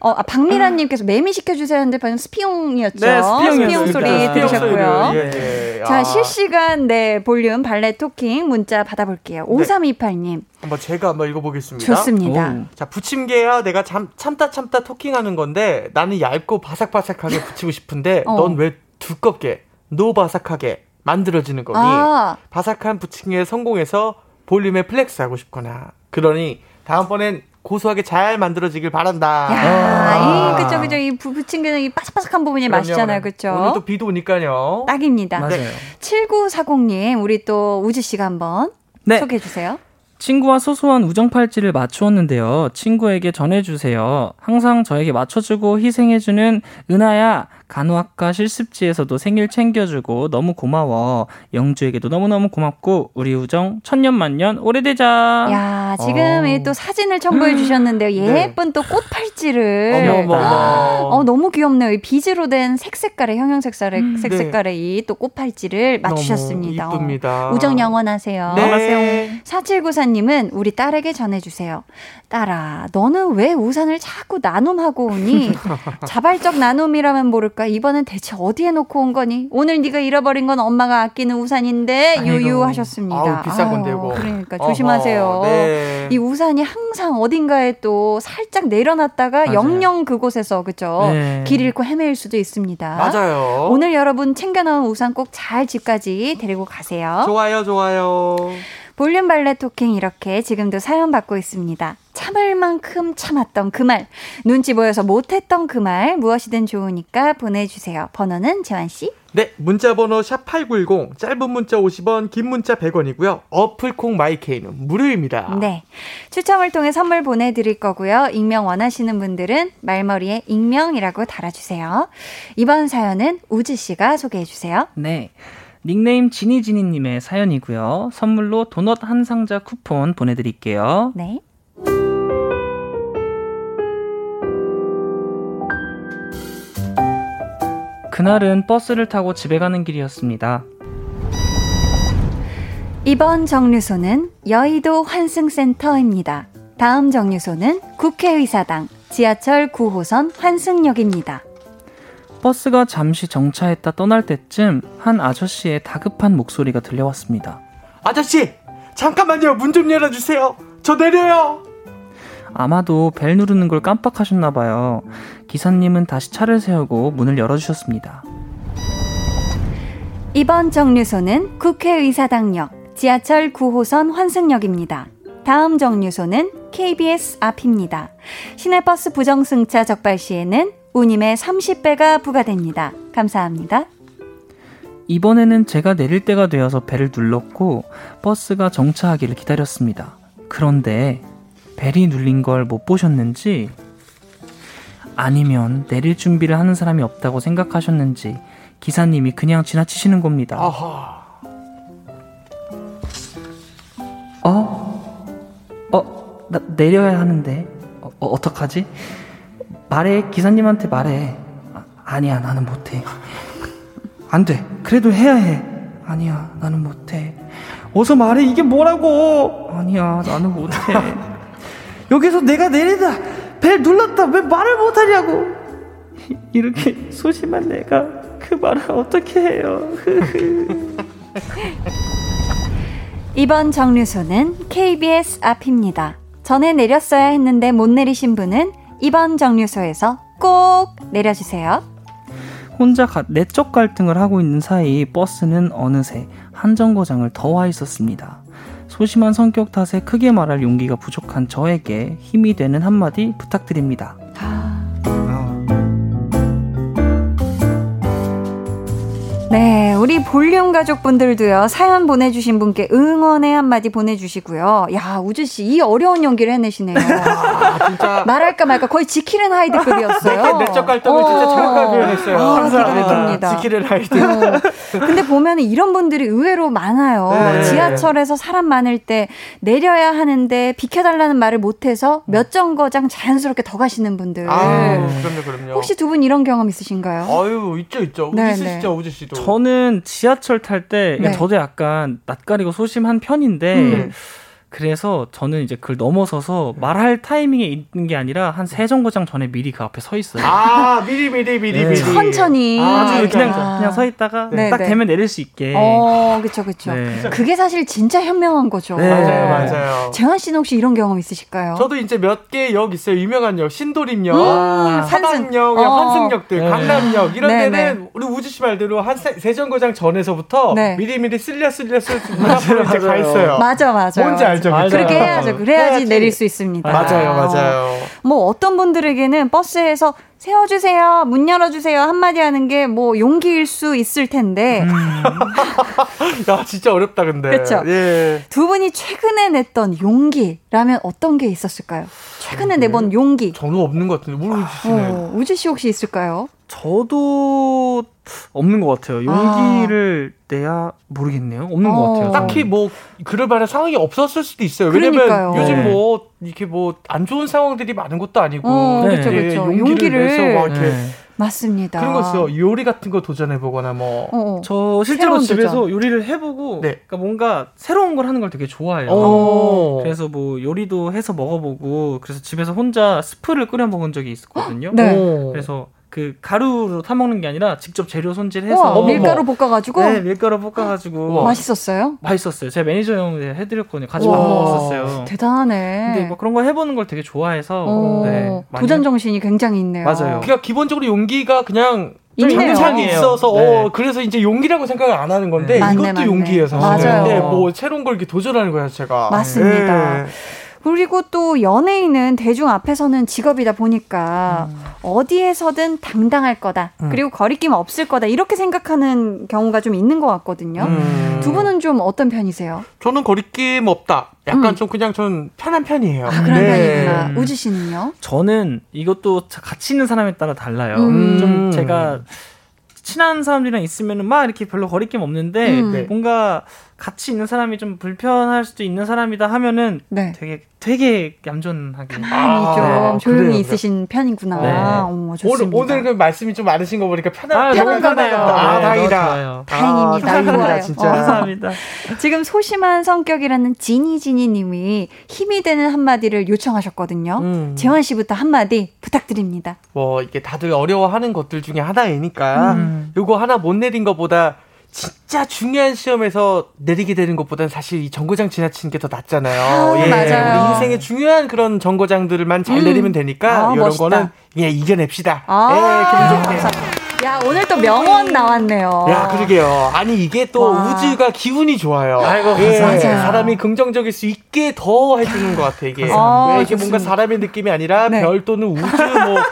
어, 아, 박미라님께서 매미 시켜주세요 했는데, 방금 스피용이었죠. 네. 스피용 소리 들으셨고요. 예, 예. 자, 아. 실시간, 네, 볼륨 valet talking 문자 받아볼게요. 5328님. 한번 제가 한번 읽어보겠습니다. 좋습니다. 자, 부침개야 내가 참, 참다 참다 talking하는 건데 나는 얇고 바삭바삭하게 붙이고 싶은데 어. 넌 왜 두껍게 no바삭하게 만들어지는 거니? 아. 바삭한 부침개에 성공해서 볼륨에 flex 하고 싶거나 그러니 다음번엔 고소하게 잘 만들어지길 바란다. 야, 이, 그쵸, 그쵸. 이 부- 부침개는 이 바삭바삭한 부분이 그럼요. 맛있잖아요. 그쵸? 오늘 또 비도 오니까요. 딱입니다. 맞아요. 7940님, 우리 또 우즈씨가 한번 네. 소개해 주세요. 친구와 소소한 우정 팔찌를 맞추었는데요. 친구에게 전해주세요. 항상 저에게 맞춰주고 희생해주는 은하야. 간호학과 실습지에서도 생일 챙겨주고 너무 고마워. 영주에게도 너무너무 고맙고 우리 우정 천년만년 오래되자. 야, 지금 어. 이또 사진을 첨부해 주셨는데요. 네. 예쁜 또 꽃팔찌를. 어머. 어, 너무 귀엽네요. 이 비즈로 된 색색깔의, 형형 색깔의, 네. 색색깔의 이또 꽃팔찌를 맞추셨습니다. 너무 이쁩니다. 우정 영원하세요. 네. 4794님은 우리 딸에게 전해주세요. 딸아, 너는 왜 우산을 자꾸 나눔하고 오니? 자발적 나눔이라면 모를 까? 이번엔 대체 어디에 놓고 온 거니? 오늘 네가 잃어버린 건 엄마가 아끼는 우산인데 아이고. 유유하셨습니다. 아우, 비싼 건데, 이거. 그러니까 어허, 조심하세요. 네. 이 우산이 항상 어딘가에 또 살짝 내려놨다가 맞아요. 영영 그곳에서 그죠? 네. 길 잃고 헤매일 수도 있습니다. 맞아요. 오늘 여러분 챙겨 놓은 우산 꼭 잘 집까지 데리고 가세요. 좋아요, 좋아요. 볼륨 발레 토킹 이렇게 지금도 사연 받고 있습니다. 참을 만큼 참았던 그 말, 눈치 보여서 못했던 그 말, 무엇이든 좋으니까 보내주세요. 번호는 재환씨? 네, 문자 번호 샵8910 짧은 문자 50원, 긴 문자 100원이고요. 어플 콩 마이케이는 무료입니다. 네. 추첨을 통해 선물 보내드릴 거고요. 익명 원하시는 분들은 말머리에 익명이라고 달아주세요. 이번 사연은 우즈씨가 소개해주세요. 네. 닉네임 지니지니님의 사연이고요. 선물로 도넛 한 상자 쿠폰 보내드릴게요. 네. 그날은 버스를 타고 집에 가는 길이었습니다. 이번 정류소는 여의도 환승센터입니다. 다음 정류소는 국회의사당 지하철 9호선 환승역입니다. 버스가 잠시 정차했다 떠날 때쯤 한 아저씨의 다급한 목소리가 들려왔습니다. 아저씨, 잠깐만요. 문 좀 열어주세요. 저 내려요. 아마도 벨 누르는 걸 깜빡하셨나 봐요. 기사님은 다시 차를 세우고 문을 열어주셨습니다. 이번 정류소는 국회의사당역 지하철 9호선 환승역입니다. 다음 정류소는 KBS 앞입니다. 시내버스 부정승차 적발 시에는 운임의 30배가 부과됩니다. 감사합니다. 이번에는 제가 내릴 때가 되어서 벨을 눌렀고 버스가 정차하기를 기다렸습니다. 그런데 벨이 눌린 걸 못 보셨는지 아니면 내릴 준비를 하는 사람이 없다고 생각하셨는지 기사님이 그냥 지나치시는 겁니다. 아하. 어? 어? 나 내려야 하는데 어, 어, 어떡하지? 말해 기사님한테 말해 아, 아니야 나는 못해 안돼 그래도 해야 해 아니야 나는 못해 어서 말해 이게 뭐라고 아니야 나는 못해 여기서 내가 내리다 벨 눌렀다 왜 말을 못하냐고 이렇게 소심한 내가 그 말을 어떻게 해요 이번 정류소는 KBS 앞입니다. 전에 내렸어야 했는데 못 내리신 분은 이번 정류소에서 꼭 내려주세요. 혼자 가- 내적 갈등을 하고 있는 사이 버스는 어느새 한 정거장을 더 와 있었습니다. 소심한 성격 탓에 크게 말할 용기가 부족한 저에게 힘이 되는 한마디 부탁드립니다. 네, 우리 볼륨 가족분들도요, 사연 보내주신 분께 응원의 한마디 보내주시고요. 야, 우즈씨, 이 어려운 연기를 해내시네요. 아, 진짜. 말할까 말까 거의 지킬 앤 하이드급이었어요. 내적 갈등을 진짜 정확하게 표현했어요. 아, 감사합니다. 지킬 앤 하이드. 어, 근데 보면 이런 분들이 의외로 많아요. 네. 지하철에서 사람 많을 때 내려야 하는데 비켜달라는 말을 못해서 몇 정거장 자연스럽게 더 가시는 분들. 아, 그럼요, 그럼요. 혹시 두 분 이런 경험 있으신가요? 아유, 있죠, 있죠. 네, 있으시죠, 네. 우주 씨도. 저는 지하철 탈때 네. 저도 약간 낯가리고 소심한 편인데 음. 그래서 저는 이제 그걸 넘어서서 말할 타이밍에 있는 게 아니라 한 세 정거장 전에 미리 그 앞에 서 있어요. 아, 미리, 미리, 미리, 네. 미리. 천천히. 아, 그냥 아. 그냥 서 있다가 네, 딱 네. 되면 내릴 수 있게. 어, 그쵸, 그쵸. 네. 그게 사실 진짜 현명한 거죠. 네. 맞아요, 맞아요. 재환 씨는 혹시 이런 경험 있으실까요? 저도 이제 몇 개 역 있어요. 유명한 역, 신도림역, 음, 산승. 사당역, 어. 환승역들, 네. 강남역 이런 네, 데는 네. 우리 우주 씨 말대로 한 세- 세정거장 전에서부터 네. 미리 미리 쓸려 쓸려 쓸려 문 앞으로 이제 가 있어요. 맞아, 맞아. 뭔지 알죠? 맞아요. 그쵸? 그렇게 해야죠. 그래야지 해야지. 내릴 수 있습니다. 맞아요, 맞아요. 뭐 어떤 분들에게는 버스에서 세워주세요, 문 열어주세요 한마디 하는 게 뭐 용기일 수 있을 텐데 음. 야, 진짜 어렵다 근데. 그쵸? 예. 두 분이 최근에 냈던 용기라면 어떤 게 있었을까요? 최근에 내본 용기. 저는 없는 것 같은데 우주 씨는. 어, 우주 씨 혹시 있을까요? 저도 없는 것 같아요. 용기를 내야 모르겠네요. 없는 어. 것 같아요. 딱히 뭐 그럴 만한 상황이 없었을 수도 있어요. 왜냐면 그러니까요. 요즘 네. 뭐 이렇게 뭐 안 좋은 상황들이 많은 것도 아니고 어, 네. 그쵸, 예, 그쵸. 용기를, 용기를. 내서 막 이렇게 네. 맞습니다. 그런 거 있어요. 요리 같은 거 도전해 보거나 뭐. 어, 어. 저 실제로 집에서 도전. 요리를 해보고 네. 그러니까 뭔가 새로운 걸 하는 걸 되게 좋아해요. 오. 그래서 뭐 요리도 해서 먹어보고 그래서 집에서 혼자 스프를 끓여 먹은 적이 있었거든요. 네. 오. 그래서 그 가루로 타 먹는 게 아니라 직접 재료 손질해서 우와, 밀가루 볶아 가지고 네 밀가루 볶아 가지고 맛있었어요? 맛있었어요. 제가 매니저 형 해드렸거든요. 같이 밥 우와, 먹었었어요. 대단하네. 근데 뭐 그런 거 해보는 걸 되게 좋아해서 어, 네, 도전 해- 정신이 굉장히 있네요. 맞아요. 그러니까 기본적으로 용기가 그냥. 영상이 있어서 네. 어, 그래서 이제 용기라고 생각을 안 하는 건데 네. 맞네, 이것도 맞네. 용기예요 사실. 맞아요. 근데 뭐 새로운 걸 이렇게 도전하는 거야 제가. 맞습니다. 예. 그리고 또 연예인은 대중 앞에서는 직업이다 보니까 어디에서든 당당할 거다. 음. 그리고 거리낌 없을 거다. 이렇게 생각하는 경우가 좀 있는 것 같거든요. 음. 두 분은 좀 어떤 편이세요? 저는 거리낌 없다. 약간 음. 좀 그냥 전 편한 편이에요. 아, 그런 네. 편이구나. 음. 우지 씨는요? 저는 이것도 자- 같이 있는 사람에 따라 달라요. 음. 좀 제가 친한 사람들이랑 있으면은 막 이렇게 별로 거리낌 없는데 음. 네. 뭔가 같이 있는 사람이 좀 불편할 수도 있는 사람이다 하면은 네. 되게 되게 얌전하게 많이 아, 좀 네. 조용히 그래요, 있으신 편이구나. 네. 어머, 오늘 좋습니다. 오늘 그 말씀이 좀 많으신 거 보니까 편한 아, 편한 너무 편해요. 아, 네, 다행이다. 다행입니다. 아, 다행입니다. 진짜. 어. 감사합니다. 지금 소심한 성격이라는 지니지니 님이 힘이 되는 한마디를 요청하셨거든요. 음. 재환 씨부터 한마디 부탁드립니다. 뭐 이게 다들 어려워하는 것들 중에 하나이니까 음. 요거 하나 못 내린 것보다 진짜 중요한 시험에서 내리게 되는 것보다는 사실 이 정거장 지나치는 게 더 낫잖아요. 아, 맞아요. 우리 인생의 중요한 그런 정거장들만 잘 음. 내리면 되니까 아, 이런 멋있다. 거는 예 이겨냅시다. 아, 예, 기분. 감사합니다. 야, 오늘 또 명언 나왔네요. 야, 그러게요. 아니, 이게 또 와. 우주가 기분이 좋아요. 아이고, 예, 맞아요. 사람이 긍정적일 수 있게 더 해주는 것 같아, 이게. 아, 왜 이게 뭔가 좋습니다. 사람의 느낌이 아니라 네. 별 또는 우주, 뭐,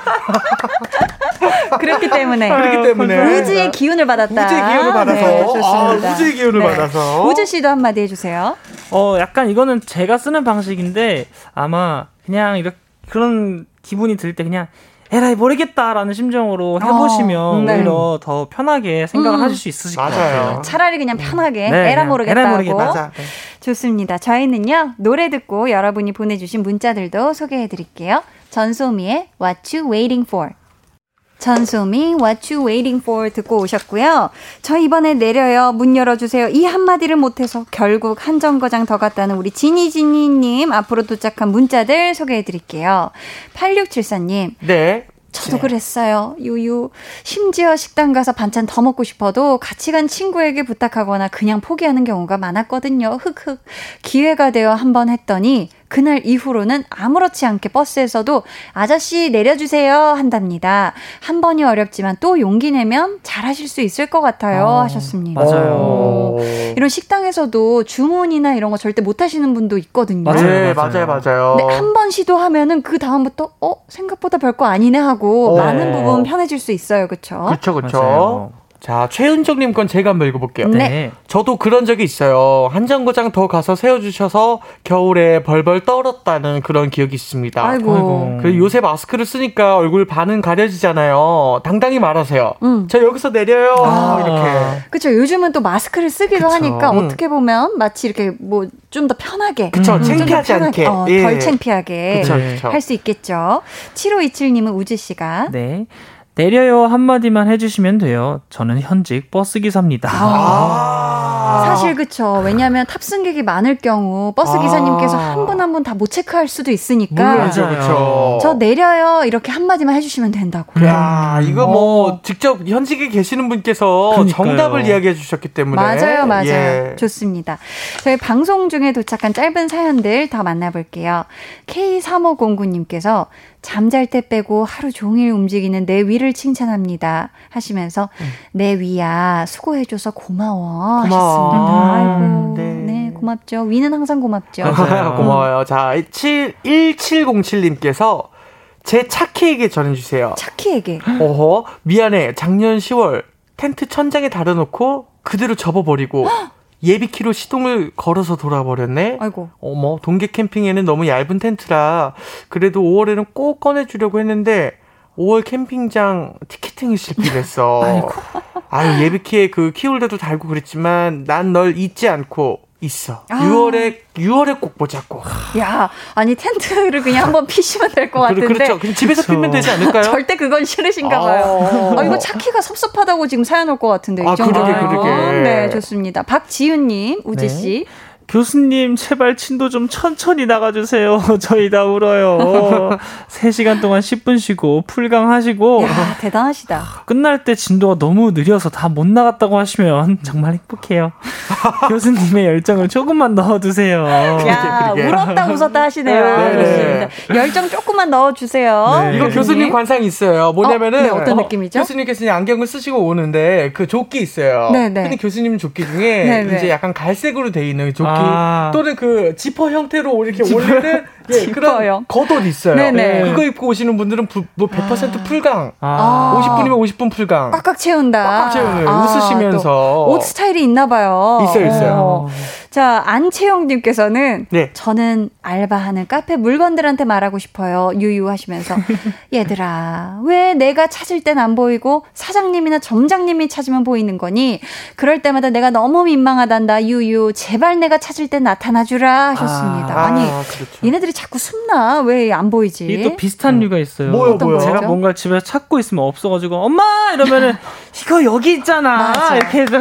그렇기 때문에. 그렇기 때문에. 우주의 기운을 받았다. 우주의 기운을 받아서. 네, 좋습니다. 아, 우주의 기운을 네. 받아서. 우주 씨도 한마디 해주세요. 어, 약간 이거는 제가 쓰는 방식인데 아마 그냥 이렇게 그런 기분이 들 때 그냥 에라이 모르겠다라는 심정으로 해보시면 어, 네. 오히려 더 편하게 생각을 음. 하실 수 있으실 것 맞아요. 같아요. 차라리 그냥 편하게 네, 에라 모르겠다고. 에라 모르겠다. 맞아. 좋습니다. 저희는요 노래 듣고 여러분이 보내주신 문자들도 소개해드릴게요. 전소미의 What You Waiting For. 전소미 What You Waiting For 듣고 오셨고요. 저 이번에 내려요. 문 열어주세요. 이 한마디를 못해서 결국 한 정거장 더 갔다는 우리 지니지니님 앞으로 도착한 문자들 소개해드릴게요. 8674님 네. 저도 그랬어요. 유유. 심지어 식당 가서 반찬 더 먹고 싶어도 같이 간 친구에게 부탁하거나 그냥 포기하는 경우가 많았거든요. 흑흑. 기회가 되어 한번 했더니 그날 이후로는 아무렇지 않게 버스에서도 아저씨 내려주세요 한답니다. 한 번이 어렵지만 또 용기 내면 잘하실 수 있을 것 같아요 어, 하셨습니다. 맞아요. 오. 이런 식당에서도 주문이나 이런 거 절대 못 하시는 분도 있거든요. 맞아요, 네, 맞아요. 맞아요, 맞아요. 근데 한 번 시도하면은 그 다음부터 어 생각보다 별거 아니네 하고 어. 많은 부분 편해질 수 있어요, 그렇죠? 그쵸, 그쵸. 맞아요. 자, 최은정님 건 제가 한번 읽어볼게요. 네. 저도 그런 적이 있어요. 한 정거장 더 가서 세워주셔서 겨울에 벌벌 떨었다는 그런 기억이 있습니다. 아이고. 아이고. 그 요새 마스크를 쓰니까 얼굴 반은 가려지잖아요. 당당히 말하세요. 음. 저 여기서 내려요. 아. 이렇게. 그쵸. 요즘은 또 마스크를 쓰기도 그쵸. 하니까 음. 어떻게 보면 마치 이렇게 뭐 좀 더 편하게. 그쵸. 음. 창피하지 편하게, 않게. 어, 예. 덜 창피하게 그쵸, 네. 그쵸. 할수 있겠죠. 7527님은 우지 씨가. 네. 내려요 한마디만 해주시면 돼요. 저는 현직 버스 기사입니다. 아. 사실 그쵸. 왜냐하면 탑승객이 많을 경우 버스 아. 기사님께서 한 분 한 분 다 못 체크할 수도 있으니까. 물론이죠, 그쵸. 저 내려요 이렇게 한 마디만 해주시면 된다고. 야, 이거 뭐 어. 직접 현직에 계시는 분께서 그러니까요. 정답을 이야기해 주셨기 때문에 맞아요, 맞아요. 예. 좋습니다. 저희 방송 중에 도착한 짧은 사연들 더 만나볼게요. K3509님께서 잠잘 때 빼고 하루 종일 움직이는 내 위를 칭찬합니다. 하시면서 내 위야 수고해줘서 고마워. 음. 고마워. 하셨습니다. 아이고, 네. 네. 고맙죠. 위는 항상 고맙죠. 고마워요. 자, 7, 1707님께서 제 차키에게 전해주세요. 차키에게. 어허, 미안해. 작년 10월 텐트 천장에 달아놓고 그대로 접어버리고 예비키로 시동을 걸어서 돌아버렸네. 아이고. 어머, 동계 캠핑에는 너무 얇은 텐트라 그래도 5월에는 꼭 꺼내주려고 했는데 5월 캠핑장 티켓팅이 실패했어. 아이고. 아유, 예비키에 그 키홀더도 달고 그랬지만 난 널 잊지 않고 있어. 아. 6월에 6월에 꼭 보자고. 야, 아니 텐트를 그냥 한번 피시면 될 것 같은데. 그렇죠. 그럼 집에서. 피면 되지 않을까요? 절대 그건 싫으신가 봐요. 어. 아, 이거 찾기가 섭섭하다고 지금 사연 올 것 같은데. 아. 그러게, 그러게. 네, 좋습니다. 박지윤님, 네. 우지씨. 교수님 제발 진도 좀 천천히 나가주세요. 저희 다 울어요. 3시간 동안 10분 쉬고 풀강 하시고 야, 대단하시다. 끝날 때 진도가 너무 느려서 다 못 나갔다고 하시면 정말 행복해요. 교수님의 열정을 조금만 넣어두세요. 야, 그러게. 울었다 웃었다 하시네요. 네. 좋습니다. 열정 조금만 넣어주세요. 네. 이거 교수님 관상이 있어요. 뭐냐면은 어, 네, 어떤 느낌이죠? 교수님께서 이제 안경을 쓰시고 오는데 그 조끼 있어요. 네, 네. 근데 교수님 조끼 중에 네, 네. 이제 약간 갈색으로 돼 있는 조끼 아. 또는 그 지퍼 형태로 이렇게 올리는 예. 그런 겉옷 있어요. 네, 네. 그거 입고 오시는 분들은 부, 뭐 100% 풀강. 아. 50분이면 50분 풀강. 꽉꽉 채운다. 꽉꽉 채우는 아, 웃으시면서 또옷 스타일이 있나 봐요. 있어요, 있어요. 어. 자, 안채영님께서는 네. 저는 알바하는 카페 물건들한테 말하고 싶어요. 유유하시면서 얘들아 왜 내가 찾을 땐 안 보이고 사장님이나 점장님이 찾으면 보이는 거니? 그럴 때마다 내가 너무 민망하단다. 유유 제발 내가 찾을 땐 나타나 주라 하셨습니다. 아, 아, 니 그렇죠. 얘네들이 자꾸 숨나 왜 안 보이지? 이게 또 비슷한 류가 있어요. 뭐요, 어떤 뭐요? 거죠? 제가 뭔가 집에서 찾고 있으면 없어가지고 엄마 이러면은 이거 여기 있잖아 맞아. 이렇게 해서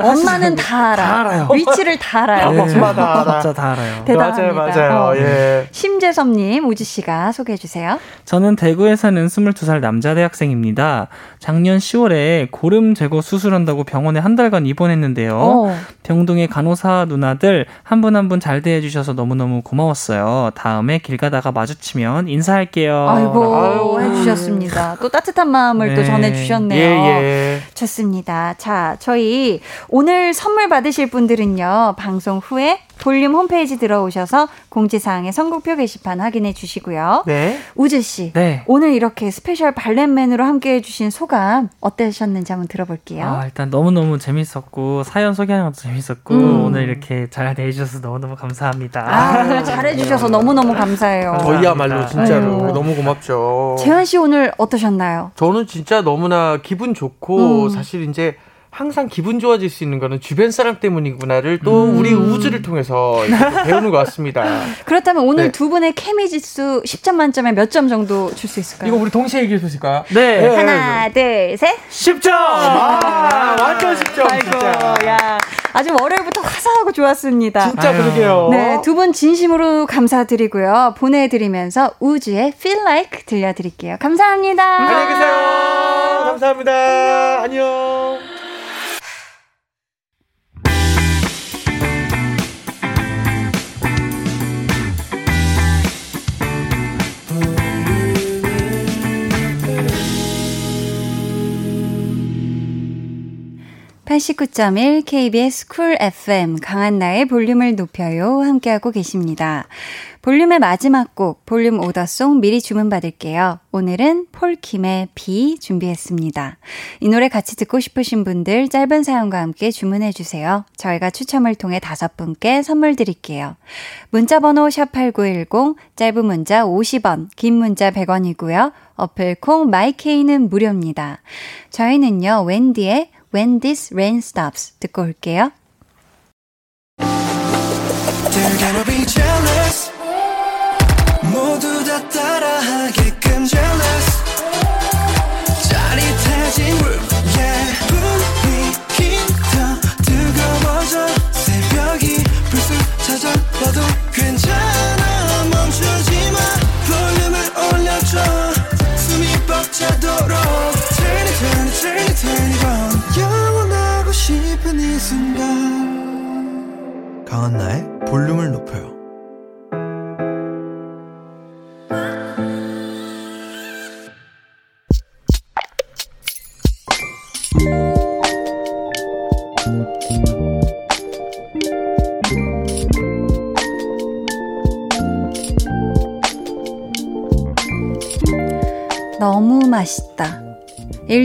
엄마는 다 알아. 다 알아요. 위치를 다 알아 요. 네. 엄마 다 알아. 진짜 다 알아요. 대단합니다. 맞아요, 맞아요. 어. 예. 심재섭님, 우지 씨가 소개해 주세요. 저는 대구에 사는 22살 남자 대학생입니다. 작년 10월에 고름 제거 수술한다고 병원에 한 달간 입원했는데요. 어. 병동의 간호사 누나들 한 분 한 분 잘 대해 주셔서 너무너무 고마웠어요. 다음에 길 가다가 마주치면 인사할게요. 아이고, 아유. 해주셨습니다. 또 따뜻한 마음을 또 네. 전해주셨네요. 예, 예. 좋습니다. 자, 저희 오늘 선물 받으실 분들은요, 방송 후에 볼륨 홈페이지 들어오셔서 공지사항의 선곡표 게시판 확인해 주시고요. 네. 우즈 씨, 네. 오늘 이렇게 스페셜 valet man으로 함께 해 주신 소감 어떠셨는지 한번 들어볼게요. 아, 일단 너무 너무 재밌었고, 사연 소개하는 것도 재밌었고, 음. 오늘 이렇게 잘 대해주셔서 너무 너무 감사합니다. 아, 잘해 주셔서 너무 너무 감사해요. 저희야말로 진짜로 아유. 너무 고맙죠. 재환 씨 오늘 어떠셨나요? 저는 진짜 너무나 기분 좋고 음. 사실 이제 항상 기분 좋아질 수 있는 거는 주변 사람 때문이구나를 또 음. 우리 우주를 통해서 배우는 것 같습니다. 그렇다면 오늘 네. 두 분의 케미 지수 10점 만점에 몇 점 정도 줄 수 있을까요? 이거 우리 동시에 얘기해 보실까요? 네. 하나, 둘, 셋. 10점! 아, 완전 10점 아이고, 진짜. 야. 아주 월요일부터 화사하고 좋았습니다. 진짜 아유. 그러게요. 네, 두 분 진심으로 감사드리고요. 보내드리면서 우주의 Feel Like 들려드릴게요. 감사합니다. 안녕히 계세요. 감사합니다. 안녕. 89.1 KBS 쿨 FM 강한나의 볼륨을 높여요 함께하고 계십니다. 볼륨의 마지막 곡 볼륨 order song 미리 주문받을게요. 오늘은 폴킴의 비 준비했습니다. 이 노래 같이 듣고 싶으신 분들 짧은 사연과 함께 주문해 주세요. 저희가 추첨을 통해 다섯 분께 선물 드릴게요. 문자 번호 샵8910 짧은 문자 50원 긴 문자 100원이고요. 어플 콩 마이케이는 무료입니다. 저희는요. 웬디의 When This Rain Stops 듣고 올게요. They're gonna be jealous 모두 다 따라하게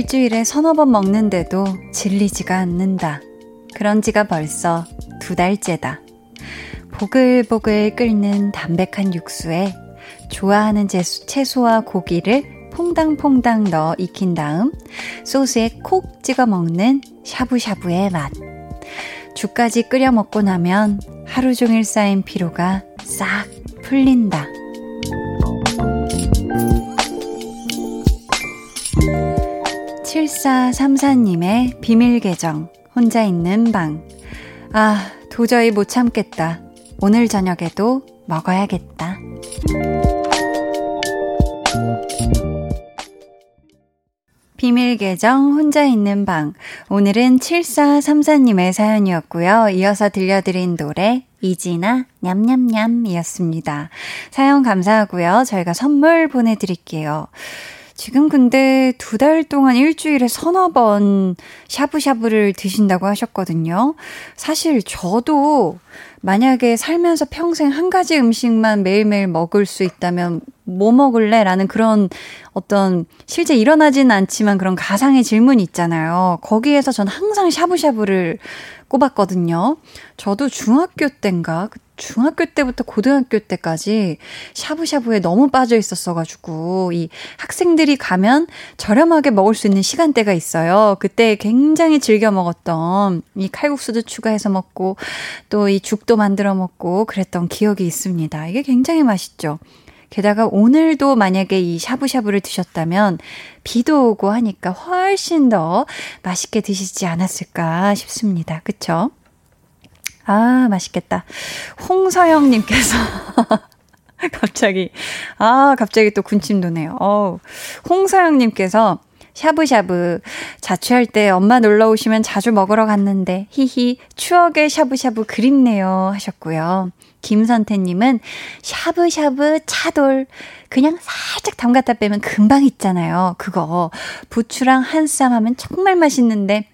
일주일에 서너 번 먹는데도 질리지가 않는다. 그런 지가 벌써 두 달째다. 보글보글 끓는 담백한 육수에 좋아하는 채소, 채소와 고기를 퐁당퐁당 넣어 익힌 다음 소스에 콕 찍어 먹는 샤브샤브의 맛. 죽까지 끓여 먹고 나면 하루 종일 쌓인 피로가 싹 풀린다. 칠사삼사님의 비밀 계정, 혼자 있는 방. 아, 도저히 못 참겠다. 오늘 저녁에도 먹어야겠다. 비밀 계정 혼자 있는 방. 오늘은 7434님의 사연이었고요. 이어서 들려드린 노래 이지나 냠냠냠이었습니다. 사연 감사하고요. 저희가 선물 보내드릴게요. 지금 근데 두 달 동안 일주일에 서너 번 샤브샤브를 드신다고 하셨거든요. 사실 저도 만약에 살면서 평생 한 가지 음식만 매일매일 먹을 수 있다면 뭐 먹을래? 라는 그런 어떤 실제 일어나진 않지만 그런 가상의 질문이 있잖아요. 거기에서 전 항상 샤브샤브를 꼽았거든요. 저도 중학교 때인가 중학교 때부터 고등학교 때까지 샤브샤브에 너무 빠져 있었어가지고, 이 학생들이 가면 저렴하게 먹을 수 있는 시간대가 있어요. 그때 굉장히 즐겨 먹었던 이 칼국수도 추가해서 먹고, 또 이 죽도 만들어 먹고 그랬던 기억이 있습니다. 이게 굉장히 맛있죠. 게다가 오늘도 만약에 이 샤브샤브를 드셨다면 비도 오고 하니까 훨씬 더 맛있게 드시지 않았을까 싶습니다. 그쵸? 아, 맛있겠다. 홍서영님께서. 갑자기, 아, 갑자기 또 군침 도네요. 어 홍서영님께서 샤브샤브. 자취할 때 엄마 놀러 오시면 자주 먹으러 갔는데, 히히, 추억의 샤브샤브 그립네요. 하셨고요. 김선태님은 샤브샤브 차돌. 그냥 살짝 담갔다 빼면 금방 있잖아요. 그거. 부추랑 한 쌈 하면 정말 맛있는데,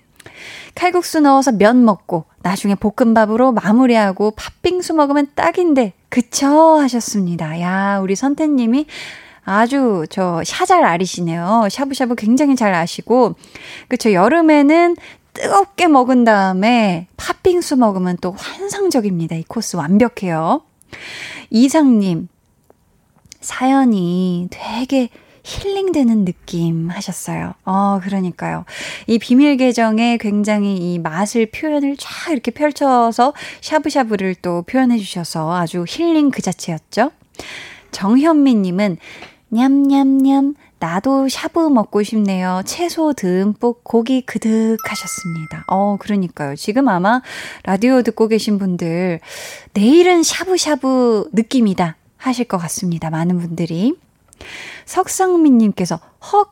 칼국수 넣어서 면 먹고 나중에 볶음밥으로 마무리하고 팥빙수 먹으면 딱인데 그쵸 하셨습니다. 야 우리 선태님이 아주 저 샤잘 아리시네요. 샤브샤브 굉장히 잘 아시고 그쵸 여름에는 뜨겁게 먹은 다음에 팥빙수 먹으면 또 환상적입니다. 이 코스 완벽해요. 이상님 사연이 되게 힐링되는 느낌 하셨어요. 어, 그러니까요. 이 비밀 계정에 굉장히 이 맛을 표현을 쫙 이렇게 펼쳐서 샤브샤브를 또 표현해 주셔서 아주 힐링 그 자체였죠. 정현미님은 냠냠냠 나도 샤브 먹고 싶네요. 채소 듬뿍 고기 그득 하셨습니다. 어, 그러니까요. 지금 아마 라디오 듣고 계신 분들 내일은 샤브샤브 느낌이다 하실 것 같습니다. 많은 분들이. 석상민님께서 헉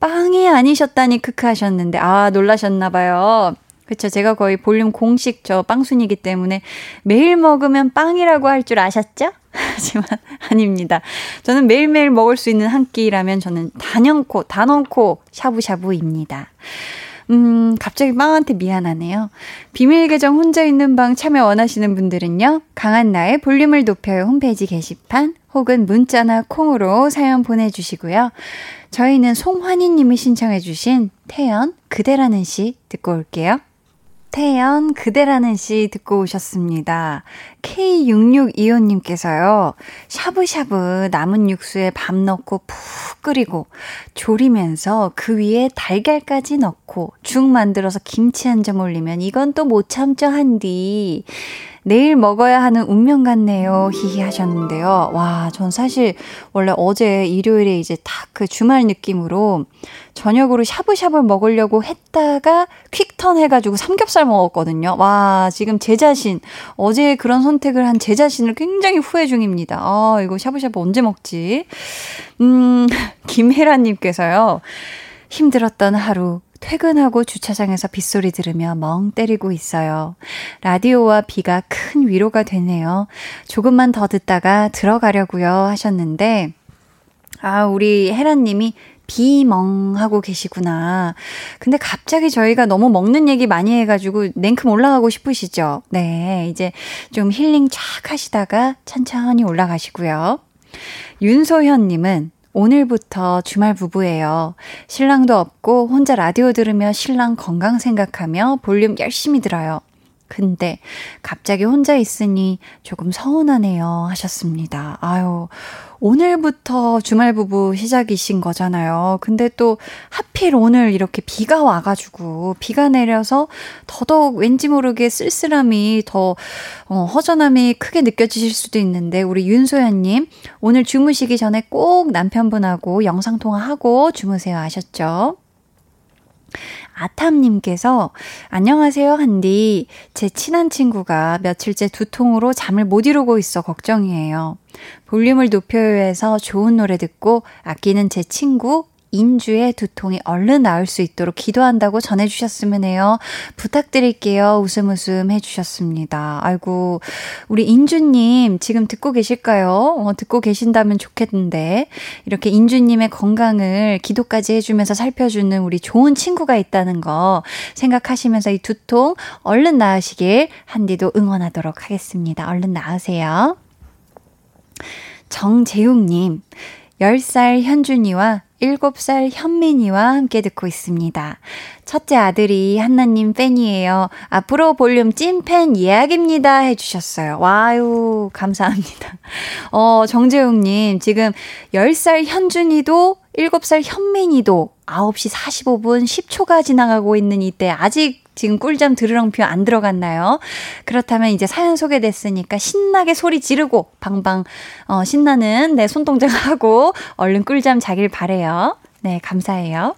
빵이 아니셨다니 크크 하셨는데 아 놀라셨나봐요. 그쵸 제가 거의 볼륨 공식 저 빵순이기 때문에 매일 먹으면 빵이라고 할 줄 아셨죠? 하지만 아닙니다. 저는 매일매일 먹을 수 있는 한 끼라면 저는 단연코 단언코 샤브샤브입니다. 음, 갑자기 빵한테 미안하네요. 비밀 계정 혼자 있는 방 참여 원하시는 분들은요. 강한 나의 볼륨을 높여요 홈페이지 게시판 혹은 문자나 콩으로 사연 보내주시고요. 저희는 송환희 님이 신청해 주신 태연 그대라는 시 듣고 올게요. 태연 그대라는 시 듣고 오셨습니다. K6625님께서요, 샤브샤브 남은 육수에 밥 넣고 푹 끓이고 졸이면서 그 위에 달걀까지 넣고 죽 만들어서 김치 한 점 올리면 이건 또 못 참죠 한디. 내일 먹어야 하는 운명 같네요. 히히 하셨는데요. 와, 전 사실 원래 어제 일요일에 이제 딱 그 주말 느낌으로 저녁으로 샤브샤브 먹으려고 했다가 퀵턴 해가지고 삼겹살 먹었거든요. 와, 지금 제 자신, 어제 그런 선택을 한 제 자신을 굉장히 후회 중입니다. 아, 이거 샤브샤브 언제 먹지? 음, 김혜라님께서요. 힘들었던 하루, 퇴근하고 주차장에서 빗소리 들으며 멍 때리고 있어요. 라디오와 비가 큰 위로가 되네요. 조금만 더 듣다가 들어가려고요 하셨는데, 아, 우리 혜란님이 비멍하고 계시구나. 근데 갑자기 저희가 너무 먹는 얘기 많이 해가지고 냉큼 올라가고 싶으시죠? 네, 이제 좀 힐링 쫙 하시다가 천천히 올라가시고요. 윤소현님은 오늘부터 주말 부부예요. 신랑도 없고 혼자 라디오 들으며 신랑 건강 생각하며 볼륨 열심히 들어요. 근데 갑자기 혼자 있으니 조금 서운하네요 하셨습니다. 아유, 오늘부터 주말 부부 시작이신 거잖아요. 근데 또 하필 오늘 이렇게 비가 와가지고 비가 내려서 더더욱 왠지 모르게 쓸쓸함이 더 어, 허전함이 크게 느껴지실 수도 있는데 우리 윤소연님 오늘 주무시기 전에 꼭 남편분하고 영상통화하고 주무세요 하셨죠? 아탐님께서 안녕하세요 한디 제 친한 친구가 며칠째 두통으로 잠을 못 이루고 있어 걱정이에요. 볼륨을 높여요 해서 좋은 노래 듣고 아끼는 제 친구 인주의 두통이 얼른 나을 수 있도록 기도한다고 전해주셨으면 해요. 부탁드릴게요. 웃음 웃음 해주셨습니다. 아이고, 우리 인주님 지금 듣고 계실까요? 어, 듣고 계신다면 좋겠는데, 이렇게 인주님의 건강을 기도까지 해주면서 살펴주는 우리 좋은 친구가 있다는 거 생각하시면서 이 두통 얼른 나으시길 한디도 응원하도록 하겠습니다. 얼른 나으세요. 정재웅님, 10살 현준이와 7살 현민이와 함께 듣고 있습니다. 첫째 아들이 한나님 팬이에요. 앞으로 볼륨 찐팬 예약입니다. 해주셨어요. 와유, 감사합니다. 어, 정재웅님, 지금 10살 현준이도 7살 현민이도 9시 45분 10초가 지나가고 있는 이때 아직 지금 꿀잠 드르렁표 안 들어갔나요? 그렇다면 이제 사연 소개됐으니까 신나게 소리 지르고 방방 어, 신나는 내 손동작 하고 얼른 꿀잠 자길 바래요. 네, 감사해요.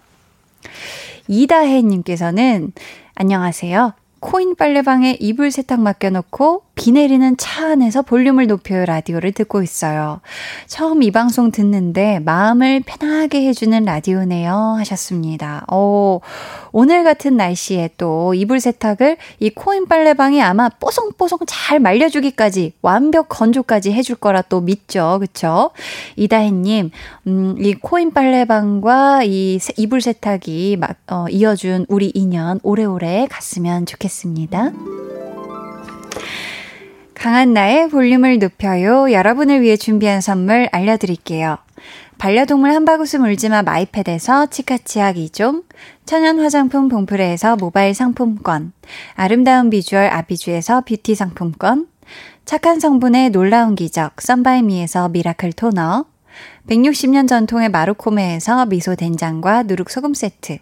이다혜님께서는 안녕하세요. 코인 빨래방에 이불 세탁 맡겨놓고 비 내리는 차 안에서 볼륨을 높여요 라디오를 듣고 있어요. 처음 이 방송 듣는데 마음을 편하게 해주는 라디오네요 하셨습니다. 오, 오늘 같은 날씨에 또 이불 세탁을 이 코인 빨래방이 아마 뽀송뽀송 잘 말려주기까지 완벽 건조까지 해줄 거라 또 믿죠. 그쵸? 이다혜님, 음, 이 코인 빨래방과 이 이불 세탁이 막, 어, 이어준 우리 인연 오래오래 갔으면 좋겠습니다. 강한나의 볼륨을 높여요. 여러분을 위해 준비한 선물 알려드릴게요. 반려동물 한바구스 물지마 마이패드에서 치카치약 2종, 천연 화장품 봉프레에서 모바일 상품권, 아름다운 비주얼 아비주에서 뷰티 상품권, 착한 성분의 놀라운 기적 썬바이미에서 미라클 토너, 160년 전통의 마루코메에서 미소 된장과 누룩 소금 세트,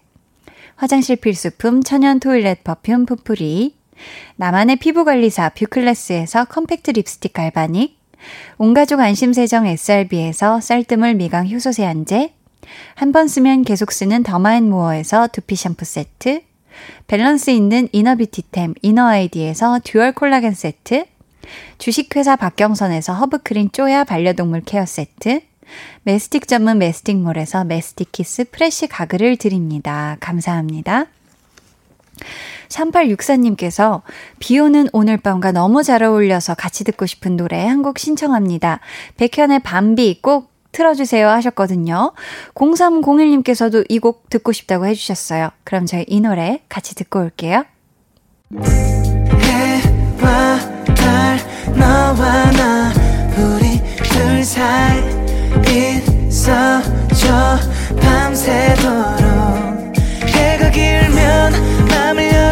화장실 필수품 천연 토일렛 퍼퓸 푸프리, 나만의 피부관리사 뷰클래스에서 컴팩트 립스틱 galvanic, 온가족 안심세정 SRB에서 쌀뜨물 미강 효소 세안제, 한 번 쓰면 계속 쓰는 더마앤모어에서 두피 샴푸 세트, 밸런스 있는 inner beauty템 이너아이디에서 dual 콜라겐 세트, 주식회사 박경선에서 허브크린 쪼야 반려동물 care 세트, 메스틱 전문 메스틱몰에서 메스틱 키스 fresh 가글을 드립니다. 감사합니다. 3864님께서 비 오는 오늘 밤과 너무 잘 어울려서 같이 듣고 싶은 노래 한 곡 신청합니다. 백현의 밤비 꼭 틀어주세요 하셨거든요. 0301님께서도 이 곡 듣고 싶다고 해주셨어요. 그럼 저희 이 노래 같이 듣고 올게요. 해와 달 너와 나 우리 둘 사이 있어줘 밤새도록 해가 길면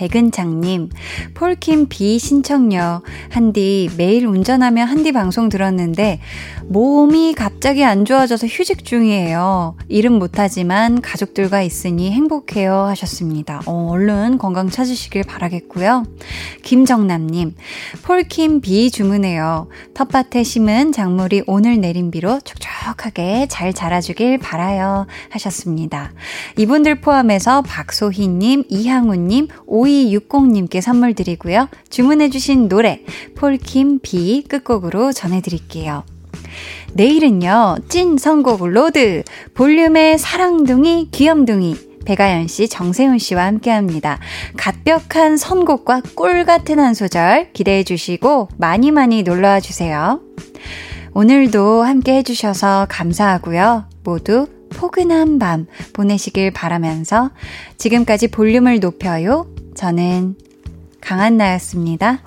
백은장님, 폴킴 비 신청요. 한디, 매일 운전하며 한디 방송 들었는데, 몸이 갑자기 안 좋아져서 휴직 중이에요. 일은 못하지만 가족들과 있으니 행복해요. 하셨습니다. 어, 얼른 건강 찾으시길 바라겠고요. 김정남님, 폴킴 비 주문해요. 텃밭에 심은 작물이 오늘 내린 비로 촉촉하게 잘 자라주길 바라요. 하셨습니다. 이분들 포함해서 박소희님, 이항우님, 5260님께 선물 드리고요. 주문해주신 노래, 폴킴 비 끝곡으로 전해드릴게요. 내일은요, 찐 선곡 road, 볼륨의 사랑둥이, 귀염둥이, 배가연 씨, 정세훈 씨와 함께 합니다. 갓벽한 선곡과 꿀 같은 한 소절 기대해 주시고 많이 많이 놀러와 주세요. 오늘도 함께 해주셔서 감사하고요. 모두 포근한 밤 보내시길 바라면서 지금까지 볼륨을 높여요. 저는 강한나였습니다.